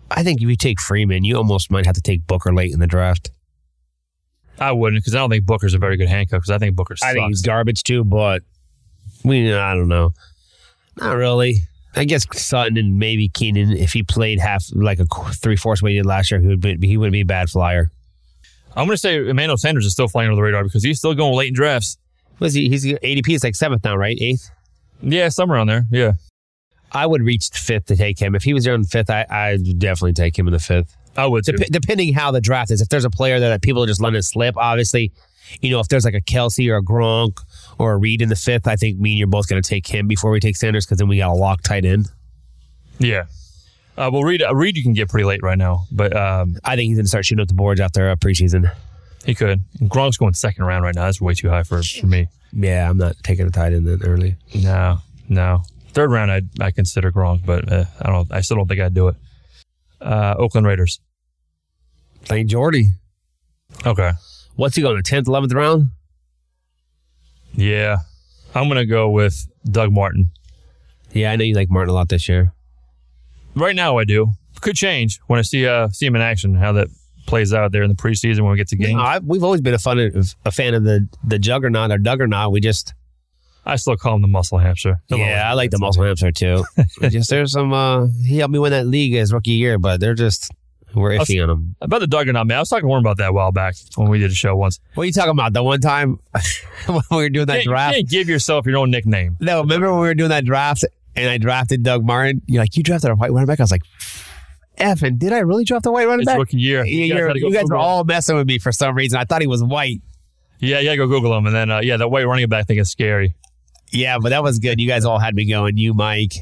I think if you take Freeman, you almost might have to take Booker late in the draft. I wouldn't because I don't think Booker's a very good handcuff because I think Booker sucks. I think he's garbage too, but we I don't know. Not really. I guess Sutton and maybe Keenum, if he played half like a three fourths way he did last year, he would be, he wouldn't be a bad flyer. I'm going to say Emmanuel Sanders is still flying under the radar because he's still going late in drafts. Was he? He's ADP is like seventh now, right? Eighth. Yeah, somewhere on there. Yeah. I would reach fifth to take him. If he was there in fifth, I I'd definitely take him in the fifth. I would. Dep- depending how the draft is. If there's a player there that people are just letting it slip, obviously, you know, if there's like a Kelce or a Gronk or a Reed in the fifth, I think me and you're both going to take him before we take Sanders because then we got a lock tight end. Yeah. Uh, well, Reed, uh, Reed, you can get pretty late right now, but um, I think he's going to start shooting up the boards after uh, preseason. he could. Gronk's going second round right now. That's way too high for, for me. Yeah, I'm not taking a tight end that early. No, no. Third round, I I consider Gronk, but uh, I don't. I still don't think I'd do it. Uh, Oakland Raiders. Thank Jordy. Okay. What's he going, the 10th, 11th round? Yeah, I'm gonna go with Doug Martin. Yeah, I know you like Martin a lot this year. Right now, I do. Could change when I see uh see him in action. How that plays out there in the preseason when we get to games. No, I, we've always been a fun a fan of the the juggernaut or Duggernaut. We just I still call him the muscle hamster. The yeah, I like the muscle hamster too. *laughs* just there's some uh he helped me win that league his rookie year, but they're just we're iffy on him. About the Duggernaut, man. I was talking to Warren about that a while back when we did a show once. What are you talking about? The one time *laughs* when we were doing that Can't- draft. You can't give yourself your own nickname. No, remember when we were doing that draft and I drafted Doug Martin? You're like, you drafted a white running back. I was like, F, and did I really draft a white running It's back? rookie year. You, You guys you're- had to go you guys were all messing with me for some reason. I thought he was white. Yeah, yeah, go Google him. And then, uh, yeah, that white running back thing is scary. Yeah, but that was good. You guys all had me going. You, Mike,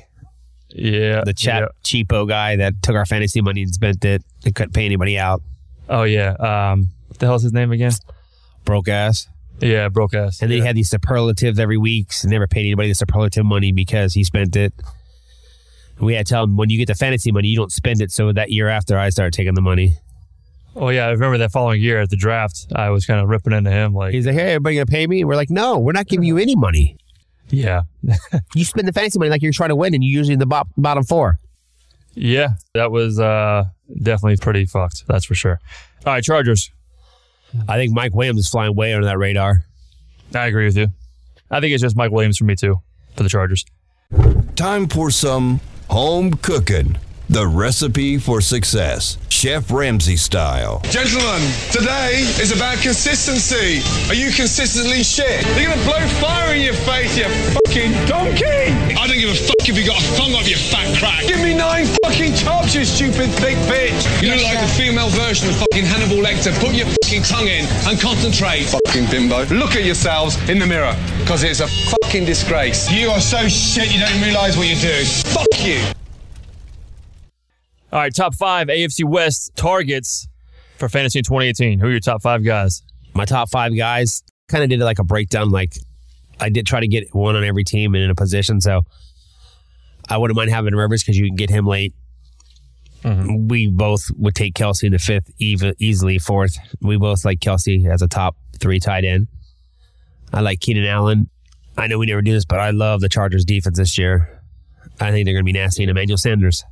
Yeah. the chat cheapo guy that took our fantasy money and spent it and couldn't pay anybody out. Oh, yeah. Um, what the hell's his name again? Broke ass. Yeah, broke ass. And then he had these superlatives every week. So never paid anybody the superlative money because he spent it. We had to tell him when you get the fantasy money, you don't spend it. So that year after, I started taking the money. Oh, yeah. I remember that following year at the draft, I was kind of ripping into him. Like, He's like, "Hey, everybody gonna pay me?" We're like, "No, we're not giving you any money. Yeah. *laughs* You spend the fantasy money like you're trying to win, and you're usually in the bo- bottom four. yeah. That was uh, definitely pretty fucked. That's for sure. All right, Chargers. I think Mike Williams is flying way under that radar. I agree with you. I think it's just Mike Williams for me, too, for the Chargers. Time for some home cooking. The recipe for success. Chef Ramsay style. Gentlemen, today is about consistency. Are you consistently shit? They're gonna blow fire in your face, you fucking donkey! I don't give a fuck if you got a thong up your fat crack. Give me nine fucking chops, you stupid thick bitch! You look like the female version of fucking Hannibal Lecter. Put your fucking tongue in and concentrate. Fucking bimbo. Look at yourselves in the mirror, because it's a fucking disgrace. You are so shit you don't realise what you're doing. Fuck you! All right, top five AFC West targets for fantasy in 2018. Who are your top five guys? My top five guys kind of did like a breakdown. Like I did try to get one on every team and in a position. So I wouldn't mind having Rivers because you can get him late. Mm-hmm. We both would take Kelce in the fifth, even easily fourth. We both like Kelce as a top three tight end. I like Keenan Allen. I know we never do this, but I love the Chargers defense this year. I think they're going to be nasty. And Emmanuel Sanders.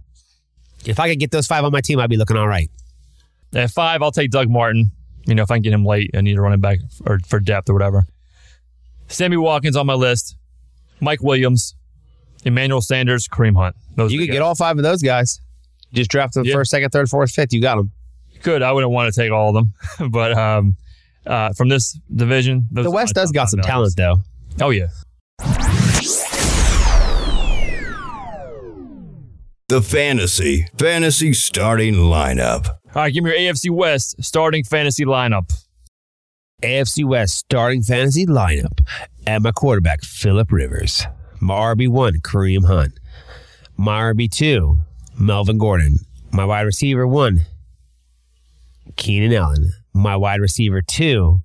If I could get those five on my team, I'd be looking all right. At five, I'll take Doug Martin. You know, if I can get him late, I need a running back or for depth or whatever. Sammy Watkins on my list. Mike Williams, Emmanuel Sanders, Kareem Hunt. Those You could get all five of those guys. Just draft them Yeah. first, second, third, fourth, fifth. You got them. Good. I wouldn't want to take all of them, *laughs* but um, uh, from this division, those The West does got some talent, though. Oh yeah. The fantasy. Fantasy starting lineup. All right, give me your AFC West starting fantasy lineup. AFC West starting fantasy lineup. At my quarterback, Philip Rivers. My RB1, Kareem Hunt. My RB2, Melvin Gordon. My wide receiver one, Keenan Allen. My wide receiver two,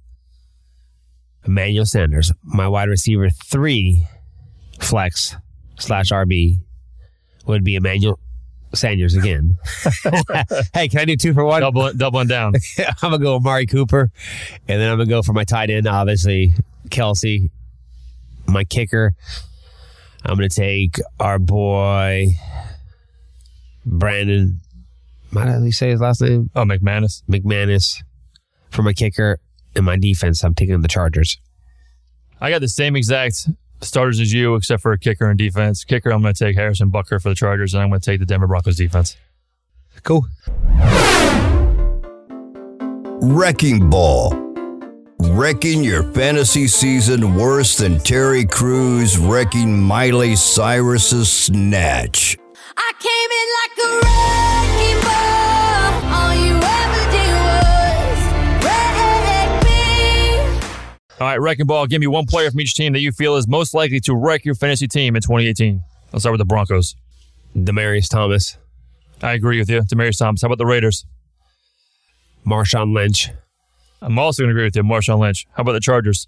Emmanuel Sanders. My wide receiver three, flex slash RB, would be Emmanuel Sanders again. *laughs* *laughs* hey, can I do two for one? Double, doubling down. *laughs* I'm gonna go Amari Cooper, and then I'm gonna go for my tight end, obviously Kelce. My kicker, I'm gonna take our boy Brandon. Did he say his last name? Oh, McManus. McManus for my kicker and my defense. I'm taking the Chargers. I got the same exact starters as you, except for a kicker and defense. Kicker, I'm going to take Harrison Butker for the Chargers, and I'm going to take the Denver Broncos defense. Cool. Wrecking Ball. Wrecking your fantasy season worse than Terry Crews wrecking Miley Cyrus's snatch. I came in like a wrecking ball. All right, Wrecking Ball, give me one player from each team that you feel is most likely to wreck your fantasy team in 2018. Let's start with the Broncos. Demaryius Thomas, I agree with you. Demaryius Thomas. How about the Raiders? Marshawn Lynch, I'm also going to agree with you. Marshawn Lynch. How about the Chargers?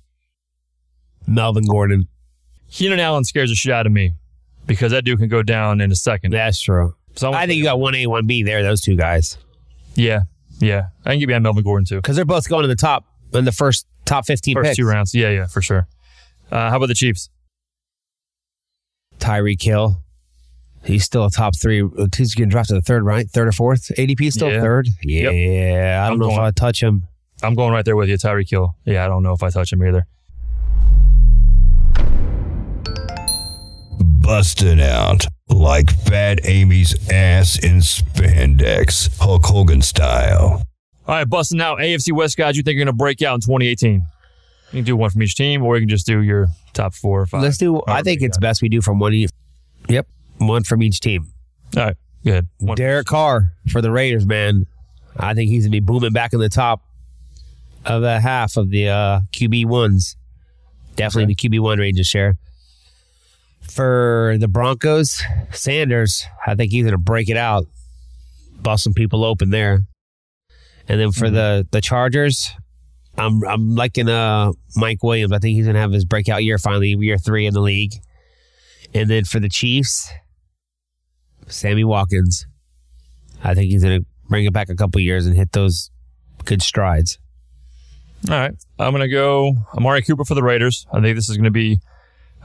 Melvin Gordon. Keenan Allen scares the shit out of me because that dude can go down in a second. That's true. So I think you got one A, one B there. Those two guys, Yeah, yeah. I can give you Melvin Gordon too. because they're both going to the top in the first top 15 First picks. two rounds. Yeah, yeah, for sure. Uh, how about the Chiefs? Tyreek Hill. He's still a top three. He's getting drafted to the third, right? Third or fourth? ADP still Yeah. third? Yeah. Yep. I don't I'm know if I'd touch him. I'm going right there with you, Tyreek Hill. Yeah, I don't know if I touch him either. Busting out like Fat Amy's ass in spandex, Hulk Hogan style. All right, busting out AFC West guys you think are going to break out in 2018. You can do one from each team, or you can just do your top four or five. Let's do, I think it's best we do from one. e- Yep. One from each team. All right, good. One- Derek Carr for the Raiders, man. I think he's going to be booming back in the top of the half of the uh, QB ones. Definitely the QB one range share. For the Broncos, Sanders, I think he's going to break it out, bust some people open there. And then for the the Chargers, I'm I'm liking uh Mike Williams. I think he's going to have his breakout year finally, year three in the league. And then for the Chiefs, Sammy Watkins. I think he's going to bring it back a couple years and hit those good strides. All right, I'm going to go Amari Cooper for the Raiders. I think this is going to be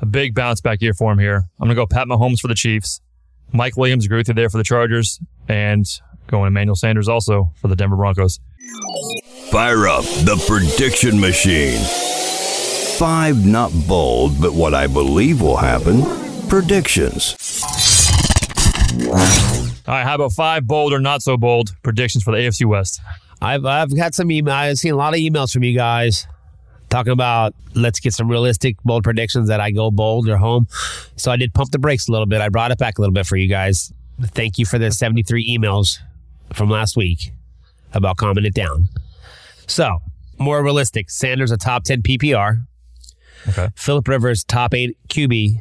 a big bounce back year for him here. I'm going to go Pat Mahomes for the Chiefs. Mike Williams, agree with you there for the Chargers, and going to Emmanuel Sanders also for the Denver Broncos. Fire up the prediction machine. Five not bold, but what I believe will happen predictions. All right, how about five bold or not so bold predictions for the AFC West? I've I've got some email. I've seen a lot of emails from you guys talking about let's get some realistic bold predictions that I go bold or home. So I did pump the brakes a little bit. I brought it back a little bit for you guys. Thank you for the 73 emails from last week about calming it down. So more realistic. Sanders a top 10 PPR. Okay. Philip Rivers top eight QB.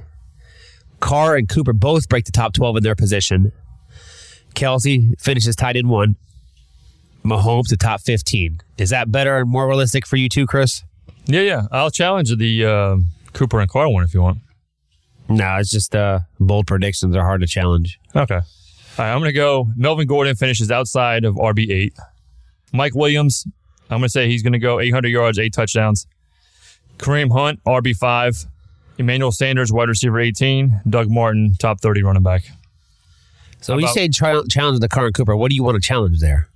Carr and Cooper both break the top 12 in their position. Kelce finishes tied in one. Mahomes to top 15. Is that better and more realistic for you too, Chris? Yeah, yeah. I'll challenge the uh, Cooper and Carr one if you want. No, it's just uh, bold predictions are hard to challenge. Okay. All right, I'm going to go. Melvin Gordon finishes outside of RB8. Mike Williams, I'm going to say he's going to go 800 yards, eight touchdowns. Kareem Hunt, RB5. Emmanuel Sanders, wide receiver 18. Doug Martin, top 30 running back. So when you say challenge the Carr and Cooper, what do you want to challenge there?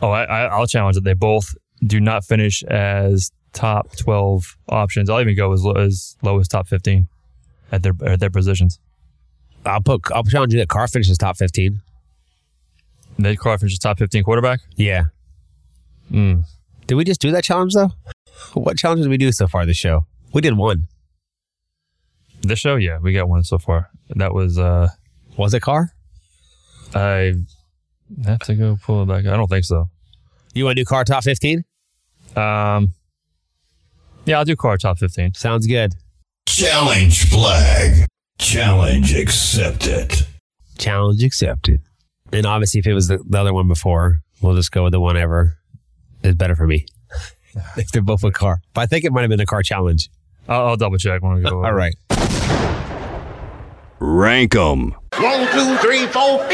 Oh, I, I, I'll challenge that they both do not finish as top 12 options. I'll even go as low as, low as top 15 at their at their positions. I'll put I'll challenge you that Carr finishes top 15. Nate Carr finishes top 15 quarterback. Yeah. Mm. Did we just do that challenge though? What challenge did we do so far this show? We did one. This show, yeah, we got one so far. That was uh Was it Carr? I have to go pull it back. I don't think so. You want to do Carr top 15? Um, yeah, I'll do Carr top 15. Sounds good. Challenge flag. Challenge accepted. Challenge accepted. And obviously, if it was the, the other one before, we'll just go with the one ever. It's better for me. *laughs* if they're both a car. But I think it might have been a car challenge. I'll, I'll double check when we go. *laughs* All right. Rank 'em. One, two, three, four, five.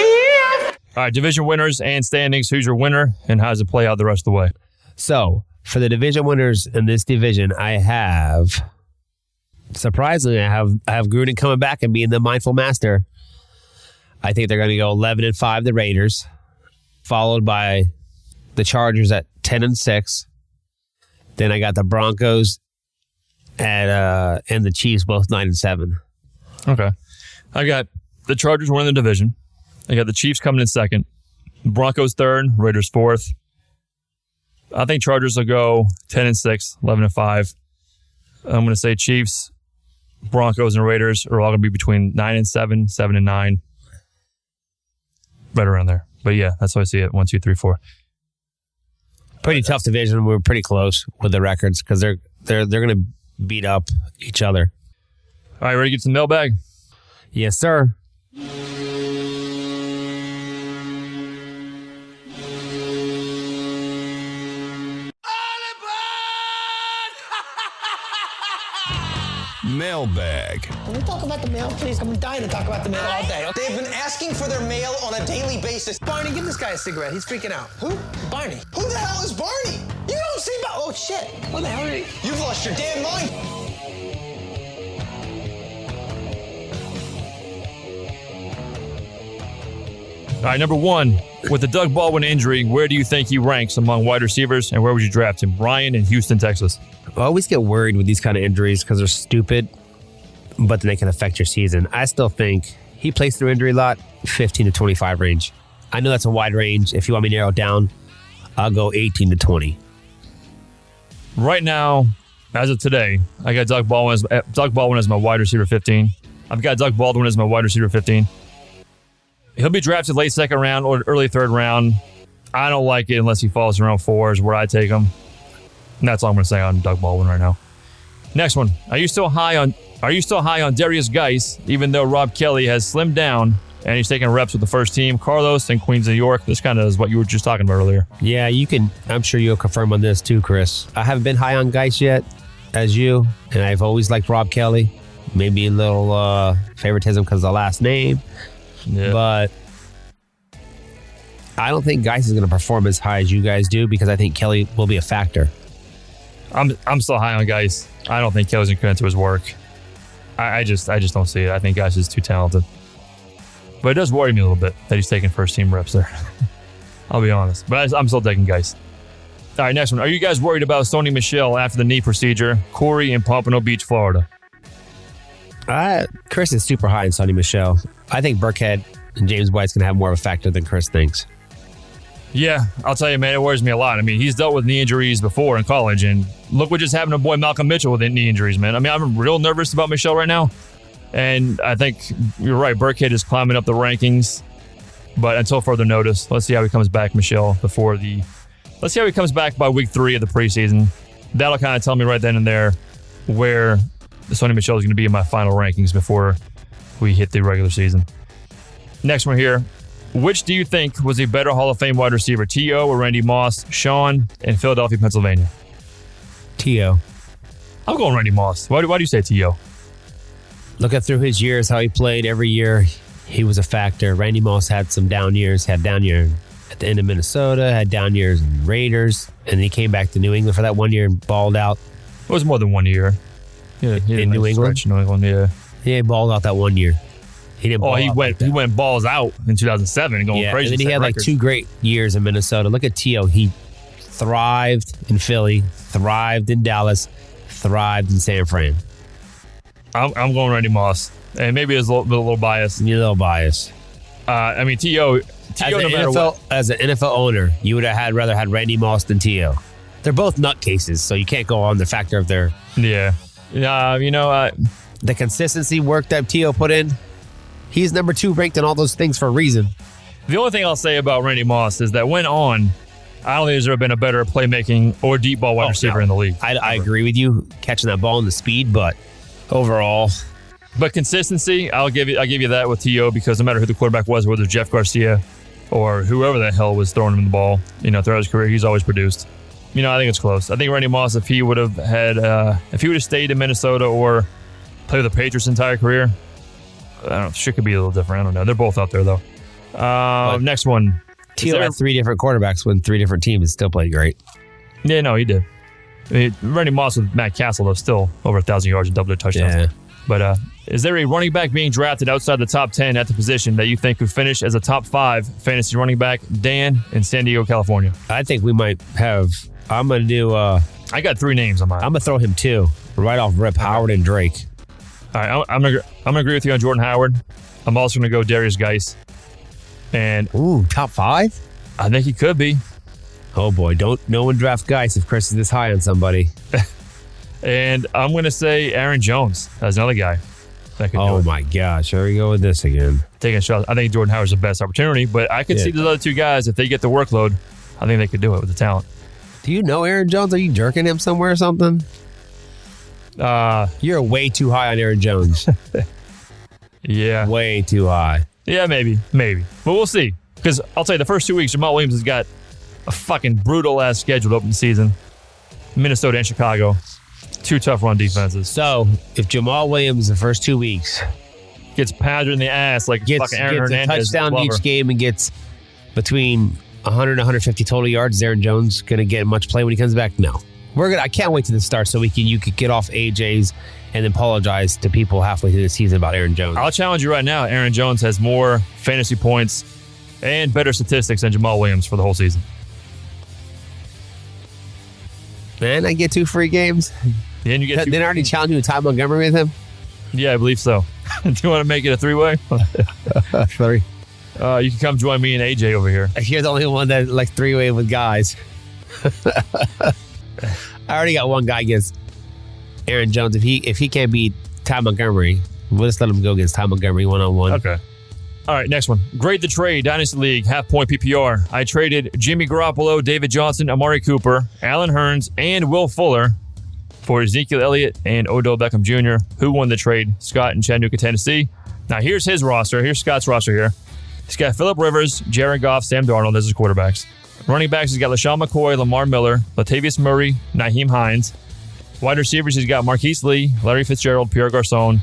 All right, division winners and standings. Who's your winner, and how does it play out the rest of the way? So for the division winners in this division, I have surprisingly, I have I have Gruden coming back and being the mindful master. I think they're going to go eleven and five, the Raiders, followed by the Chargers at ten and six. Then I got the Broncos at uh and the Chiefs both nine and seven. Okay. I got the Chargers winning the division. I got the Chiefs coming in second. Broncos third, Raiders fourth. I think Chargers will go 10 and 6, 11 and 5. I'm going to say Chiefs, Broncos, and Raiders are all going to be between 9 and 7, 7 and 9. Right around there. But yeah, that's how I see it. One, two, three, four. Pretty tough division. We're pretty close with the records because they're they're they're going to beat up each other. All right, ready to get to the mailbag? Yes, sir. Mailbag. Can we talk about the mail, please? I'm dying to talk about the mail all day. They've been asking for their mail on a daily basis. Barney, give this guy a cigarette. He's freaking out. Who? Barney. Who the hell is Barney? You don't see about. Oh shit! What the hell are you? You've lost your damn mind. All right, number one, with the Doug Baldwin injury, where do you think he ranks among wide receivers and where would you draft him? Ryan in Houston, Texas. I always get worried with these kind of injuries because they're stupid, but then they can affect your season. I still think he plays through injury a lot, 15 to 25 range. I know that's a wide range. If you want me to narrow it down, I'll go 18 to 20. Right now, as of today, I got Doug Baldwin as, Doug Baldwin as my wide receiver 15. I've got Doug Baldwin as my wide receiver 15. He'll be drafted late second round or early third round. I don't like it unless he falls around four is where I take him. And that's all I'm going to say on Doug Baldwin right now. Next one. Are you still high on Are you still high on Derrius Guice, even though Rob Kelley has slimmed down and he's taking reps with the first team? Carlos and Queens of New York. This kind of is what you were just talking about earlier. Yeah, you can. I'm sure you'll confirm on this too, Chris. I haven't been high on Guice yet, as you, and I've always liked Rob Kelley. Maybe a little uh, favoritism because of the last name, Yeah. but I don't think Guice is going to perform as high as you guys do because I think Kelley will be a factor. I'm I'm still high on Guice. I don't think Kelley's commit to his work. I, I just I just don't see it. I think Guice is too talented. But it does worry me a little bit that he's taking first team reps there. *laughs* I'll be honest. But I, I'm still taking Guice. All right, next one. Are you guys worried about Sony Michel after the knee procedure? Corey in Pompano Beach, Florida. Uh, Chris is super high in Sony Michel. I think Burkhead and James White's going to have more of a factor than Chris thinks. Yeah, I'll tell you, man, it worries me a lot. I mean, he's dealt with knee injuries before in college, and look what just happened to boy Malcolm Mitchell with knee injuries, man. I mean, I'm real nervous about Michel right now, and I think you're right. Burkhead is climbing up the rankings, but until further notice, let's see how he comes back, Michel, before the. Let's see how he comes back by week three of the preseason. That'll kind of tell me right then and there where Sony Michel is going to be in my final rankings before we hit the regular season. Next one here. Which do you think was a better Hall of Fame wide receiver, T.O. or Randy Moss? Sean in Philadelphia, Pennsylvania. T.O. I'm going Randy Moss. Why do, why do you say T.O.? Looking through his years, how he played every year, he was a factor. Randy Moss had some down years, had down year at the end of Minnesota, had down years in Raiders, and then he came back to New England for that one year and balled out. It was more than one year. Yeah, he had a in New England. New England, yeah. He balled out that one year. He didn't. Oh, ball he out went like he went balls out in 2007, going yeah, crazy. and then he had like two great years in Minnesota. Look at T.O. He thrived in Philly, thrived in Dallas, thrived in San Fran. I'm, I'm going Randy Moss, and maybe it's a little, a little biased. You're a little biased. Uh, I mean, T.O. As T.O. an, no matter NFL, what. as an NFL owner, you would have had rather had Randy Moss than T.O. They're both nutcases, so you can't go on the factor of their Yeah. Uh, you know, uh, the consistency work that T.O. put in. He's number two ranked in all those things for a reason. the only thing I'll say about Randy Moss is that when on, I don't think there's ever been a better playmaking or deep ball wide Oh, receiver no. in the league. I, I agree with you catching that ball in the speed, but overall, But consistency, I'll give you I'll give you that with To because no matter who the quarterback was, whether it's Jeff Garcia or whoever the hell was throwing him the ball, you know, throughout his career, he's always produced. You know, I think it's close. I think Randy Moss, if he would have had, uh, if he would have stayed in Minnesota or played with the Patriots entire career, I don't know. Shit could be a little different. I don't know. They're both out there though. Uh, next one. Teal there- had three different quarterbacks when three different teams and still played great. Yeah, no, he did. I mean, Randy Moss with Matt Cassel, though, still over a thousand yards and double their touchdowns. Yeah. But uh, is there a running back being drafted outside the top ten at the position that you think could finish as a top five fantasy running back? Dan in San Diego, California. I think we might have. I'm gonna do. uh I got three names on mine. I'm gonna throw him two right off rip. Howard and Drake. All right, I'm, I'm gonna I'm gonna agree with you on Jordan Howard. I'm also gonna go Derrius Guice, and ooh, top five. I think he could be. Oh boy, don't no one draft guys if Chris is this high on somebody. *laughs* And I'm gonna say Aaron Jones as another guy that could do Oh my gosh, here we go with this again. taking a shot. I think Jordan Howard's the best opportunity, but I could Yeah. see the other two guys if they get the workload. I think they could do it with the talent. Do you know Aaron Jones? Are you jerking him somewhere or something? Uh, You're way too high on Aaron Jones. *laughs* yeah, way too high. yeah, maybe, maybe, but we'll see. Because I'll tell you, the first two weeks, Jamaal Williams has got a fucking brutal ass schedule to open the season. Minnesota and Chicago, two tough run defenses. So if Jamaal Williams the first two weeks Gets pounded in the ass like gets, fucking Aaron gets a touchdown each game and gets between 100 150 total yards, Aaron Jones gonna get much play when he comes back? No. We're gonna. I can't wait to the start so we can you could get off AJ's and then apologize to people halfway through the season about Aaron Jones. I'll challenge you right now. Aaron Jones has more fantasy points and better statistics than Jamaal Williams for the whole season. Then I get two free games. Then you get Then I already challenged you to Ty Montgomery with him. Yeah, I believe so. *laughs* Do you want to make it a three way? *laughs* Sorry. Uh, you can come join me and AJ over here. You're the only one that like three way with guys. *laughs* I already got one guy against Aaron Jones. If he if he can't beat Ty Montgomery, we'll just let him go against Ty Montgomery one on one. Okay. All right, next one. Grade the trade, Dynasty League, half point PPR. I traded Jimmy Garoppolo, David Johnson, Amari Cooper, Allen Hurns, and Will Fuller for Ezekiel Elliott and Odell Beckham Jr., who won the trade, Scott in Chattanooga, Tennessee. Now, here's his roster. Here's Scott's roster here. He's got Philip Rivers, Jared Goff, Sam Darnold as his quarterbacks. Running backs, he's got LeSean McCoy, Lamar Miller, Latavius Murray, Nyheim Hines. Wide receivers, he's got Marquise Lee, Larry Fitzgerald, Pierre Garcon.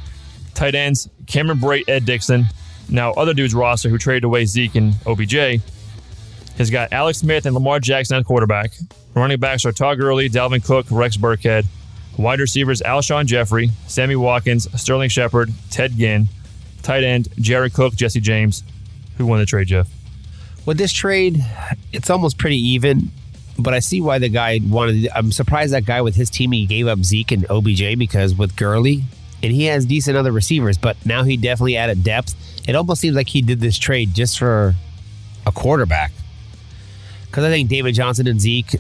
Tight ends, Cameron Brate, Ed Dickson. Now, other dudes roster who traded away Zeke and OBJ has got Alex Smith and Lamar Jackson at quarterback. Running backs are Todd Gurley, Dalvin Cook, Rex Burkhead. Wide receivers, Alshon Jeffery, Sammy Watkins, Sterling Shepard, Ted Ginn. Tight end, Jared Cook, Jesse James. Who won the trade, Jeff? With this trade, it's almost pretty even, but I see why the guy wanted. I'm surprised that guy with his team he gave up Zeke and OBJ because with Gurley, and he has decent other receivers, but now he definitely added depth. It almost seems like he did this trade just for a quarterback. Because I think David Johnson and Zeke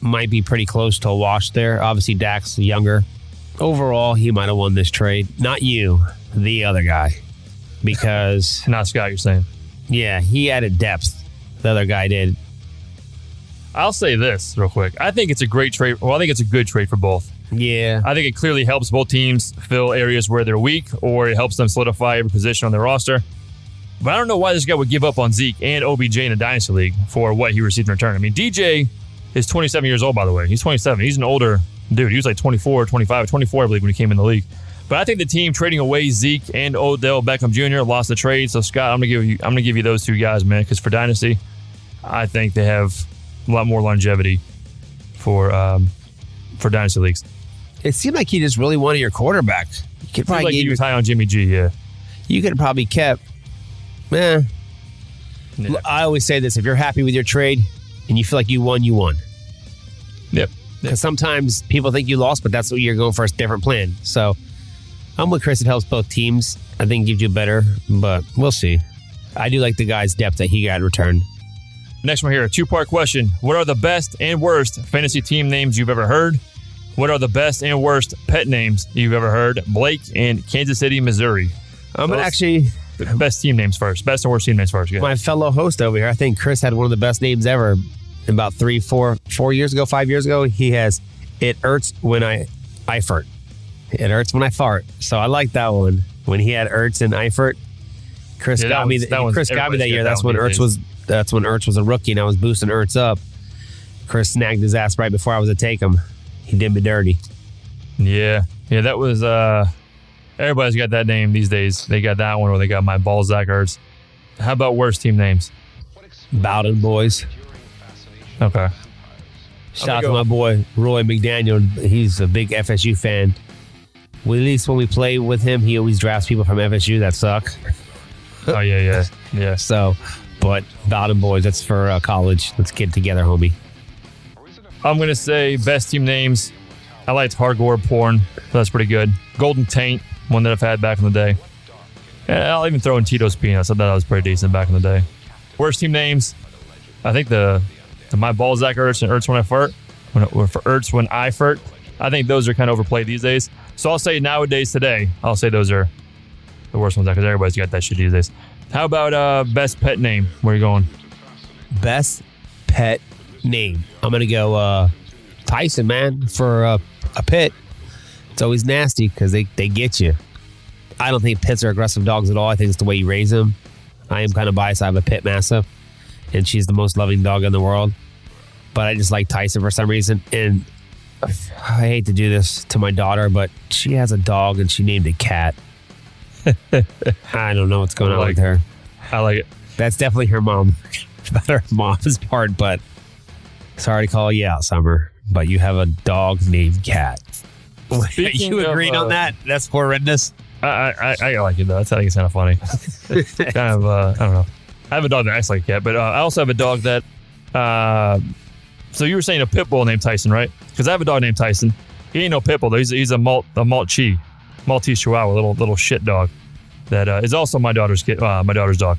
might be pretty close to a wash there. Obviously, Dak's younger. Overall, he might have won this trade. Not you, the other guy. Because *laughs* Not Scott, you're saying. yeah, he added depth. The other guy did. I'll say this real quick. I think it's a great trade. Well, I think it's a good trade for both. Yeah. I think it clearly helps both teams fill areas where they're weak, or it helps them solidify every position on their roster. But I don't know why this guy would give up on Zeke and OBJ in a dynasty league for what he received in return. I mean, DJ is 27 years old, by the way. He's 27. He's an older dude. He was like 24, 25, 24, I believe, when he came in the league. But I think the team trading away Zeke and Odell Beckham Jr. lost the trade. So Scott, I'm gonna give you, I'm gonna give you those two guys, man, because for dynasty, I think they have a lot more longevity for um, for dynasty leagues. It seemed like he just really wanted your quarterback. You could probably like your- was high on Jimmy G. Yeah. you could have probably kept. Eh. Yeah. I always say this: if you're happy with your trade and you feel like you won, you won. Yep. Because sometimes people think you lost, but that's what you're going for a different plan. So I'm with Chris. It helps both teams. I think gives you better, but we'll see. I do like the guy's depth that he got in return. Next one here, a two part question. What are the best and worst fantasy team names you've ever heard? What are the best and worst pet names you've ever heard? Blake in Kansas City, Missouri. I'm gonna Those- actually Best team names first. Best and worst team names first. Good. my fellow host over here. I think Chris had one of the best names ever. About three, four, four years ago, five years ago, he has "It hurts when I, I fart." It hurts when I fart. So I like that one. When he had Ertz and Eifert, Chris Yeah, that got me. one's- that one's- Chris got me that year. got That's that when Ertz was. That's when Ertz was a rookie, and I was boosting Ertz up. Chris snagged his ass right before I was to take him. He did me dirty. Yeah, yeah, that was. uh Everybody's got that name these days. They got that one, or they got my Balzac hurts. How about worst team names? Bowden boys. Okay. Shout out to my boy Roy McDaniel. He's a big FSU fan. At least when we play with him, he always drafts people from FSU that suck. *laughs* Oh yeah, yeah, yeah. So, but Bowden boys, that's for uh, college. Let's get together, homie. I'm gonna say best team names. I liked Hardcore Porn. That's pretty good. Golden Taint, one that I've had back in the day. Yeah, I'll even throw in Tito's Peanuts. I thought that was pretty decent back in the day. Worst team names. I think the, the my Balzac Ertz and Ertz when I fart. When it, for Ertz when I fart. I think those are kind of overplayed these days. So I'll say nowadays today. I'll say those are the worst ones because everybody's got that shit these days. How about uh best pet name? Where you going? Best pet name. I'm gonna go uh, Tyson, man, for uh, a pit. It's always nasty because they, they get you. I don't think pits are aggressive dogs at all. I think it's the way you raise them. I am kind of biased. I have a pit mastiff, and she's the most loving dog in the world. But I just like Tyson for some reason. And I hate to do this to my daughter, but she has a dog and she named it Cat. *laughs* I don't know what's going I on with her. I like it. That's definitely her mom. *laughs* Her mom's part, but sorry to call you out, Summer. But you have a dog named Cat. You agreed uh, on that? That's horrendous. I, I, I like it though. I think it's kind of funny. *laughs* kind of, uh, I don't know. I have a dog that acts like a cat, but uh, I also have a dog that. Uh, so you were saying a pit bull named Tyson, right? Because I have a dog named Tyson. He ain't no pit bull. Though. He's he's a malt a Maltese, Maltese Chihuahua, little little shit dog. That uh, is also my daughter's kid, uh, my daughter's dog.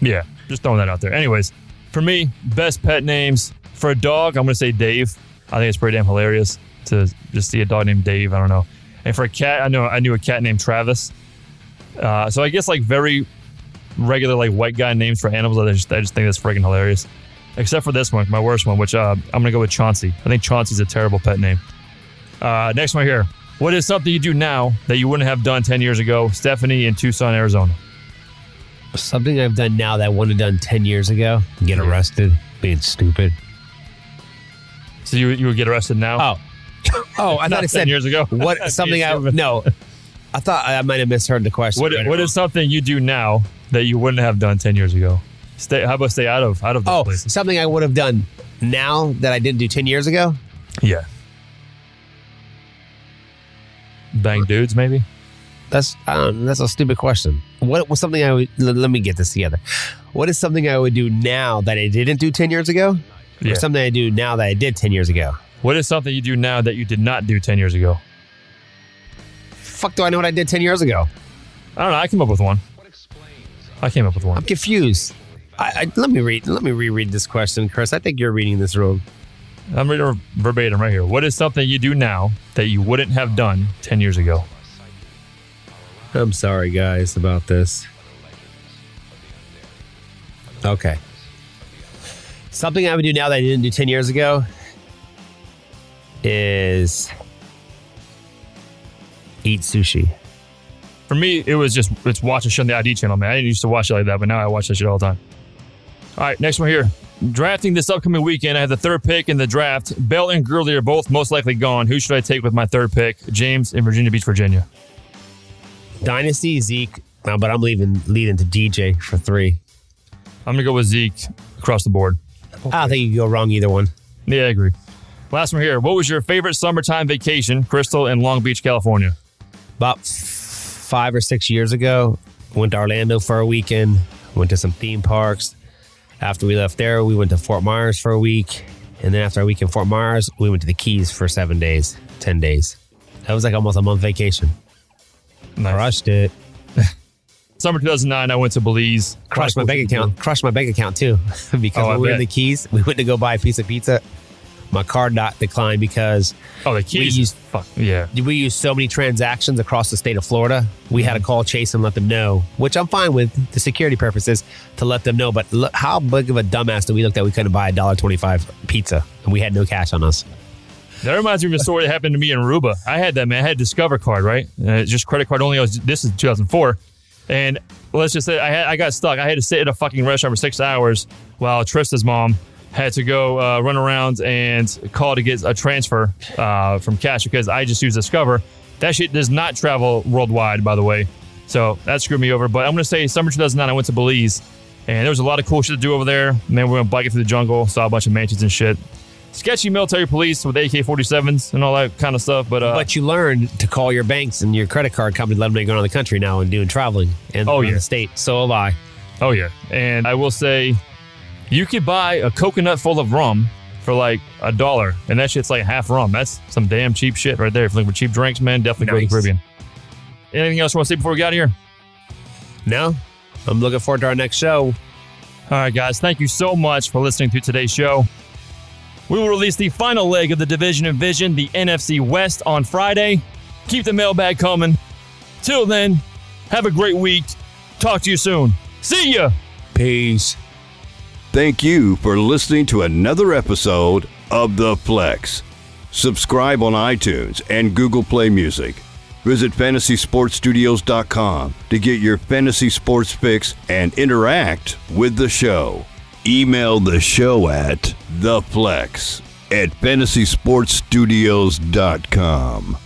Yeah, just throwing that out there. Anyways, for me, best pet names for a dog, I'm gonna say Dave. I think it's pretty damn hilarious to just see a dog named Dave. I don't know. And for a cat, I know I knew a cat named Travis. Uh, so I guess like very regular like white guy names for animals. I just I just think that's freaking hilarious. Except for this one, my worst one, which uh, I'm gonna go with Chauncey. I think Chauncey's a terrible pet name. Uh, next one here. What is something you do now that you wouldn't have done 10 years ago? Stephanie in Tucson, Arizona. Something I've done now that I wouldn't have done 10 years ago get arrested, being stupid. So you you would get arrested now? Oh. *laughs* Oh, I thought it 10 said years ago. *laughs* What *laughs* something I no. I thought I might have misheard the question. What, it what is something you do now that you wouldn't have done 10 years ago? Stay. How about stay out of out of those Oh, places? something I would have done now that I didn't do 10 years ago? Yeah. Bang dudes, maybe. That's um, that's a stupid question. What was something I would let, let me get this together. What is something I would do now that I didn't do 10 years ago? Yeah. Or something I do now that I did 10 years ago? What is something you do now that you did not do 10 years ago? Fuck do I know what I did 10 years ago? I don't know. I came up with one. I came up with one. I'm confused. I, I, let me read. Let me reread this question, Chris. I think you're reading this wrong. I'm reading verbatim right here. What is something you do now that you wouldn't have done 10 years ago? I'm sorry, guys, about this. Okay. Something I would do now that I didn't do 10 years ago is eat sushi. For me, it was just it's watching shit on the ID channel, man. I didn't used to watch it like that, but now I watch that shit all the time. All right, next one here. Drafting this upcoming weekend, I have the third pick in the draft. Bell and Gurley are both most likely gone. Who should I take with my third pick? James in Virginia Beach, Virginia. Dynasty, Zeke, uh, but I'm leaving leading to DJ for three. I'm gonna go with Zeke across the board. I don't think you can go wrong either one. Yeah, I agree. Last one here. What was your favorite summertime vacation? Crystal in Long Beach, California. About f- five or six years ago, went to Orlando for a weekend, went to some theme parks. After we left there, we went to Fort Myers for a week. And then after a week in Fort Myers, we went to the Keys for seven days, 10 days. That was like almost a month vacation. Crushed it. *laughs* Summer 2009, I went to Belize. Crushed my bank account. Crushed my bank account too. *laughs* because Oh, I when we were in the Keys, we went to go buy a piece of pizza. My card not declined because Oh, the Keys. we used Fuck yeah. we use so many transactions across the state of Florida. We had to call Chase and let them know, which I'm fine with the security purposes to let them know. But look, how big of a dumbass did we look that we couldn't buy a dollar twenty-five pizza and we had no cash on us? That reminds me of a story that happened to me in Aruba. I had that man. I had Discover card, right? Uh, it's just credit card only. I was, this is 2004, and let's just say I had I got stuck. I had to sit at a fucking restaurant for six hours while Trista's mom had to go uh, run around and call to get a transfer uh, from cash because I just used Discover. That shit does not travel worldwide, by the way. So that screwed me over. But I'm going to say summer 2009, I went to Belize and there was a lot of cool shit to do over there. And then we went biking through the jungle, saw a bunch of mansions and shit. Sketchy military police with AK 47s and all that kind of stuff. But, uh, But you learned to call your banks and your credit card company, let them know you're going around the country now and doing traveling and Oh, yeah. the state. So will I. Oh yeah, and I will say, you could buy a coconut full of rum for like a dollar, and that shit's like half rum. That's some damn cheap shit right there. If you're looking for cheap drinks, man, definitely go to the Nice. Caribbean. Anything else you want to say before we get out of here? No, I'm looking forward to our next show. All right, guys, thank you so much for listening to today's show. We will release the final leg of the Division Envision, the NFC West, on Friday. Keep the mailbag coming. Till then, have a great week. Talk to you soon. See ya. Peace. Thank you for listening to another episode of The Flex. Subscribe on iTunes and Google Play Music. Visit fantasysportstudios.com to get your fantasy sports fix and interact with the show. Email the show at theflex at fantasysportstudios.com.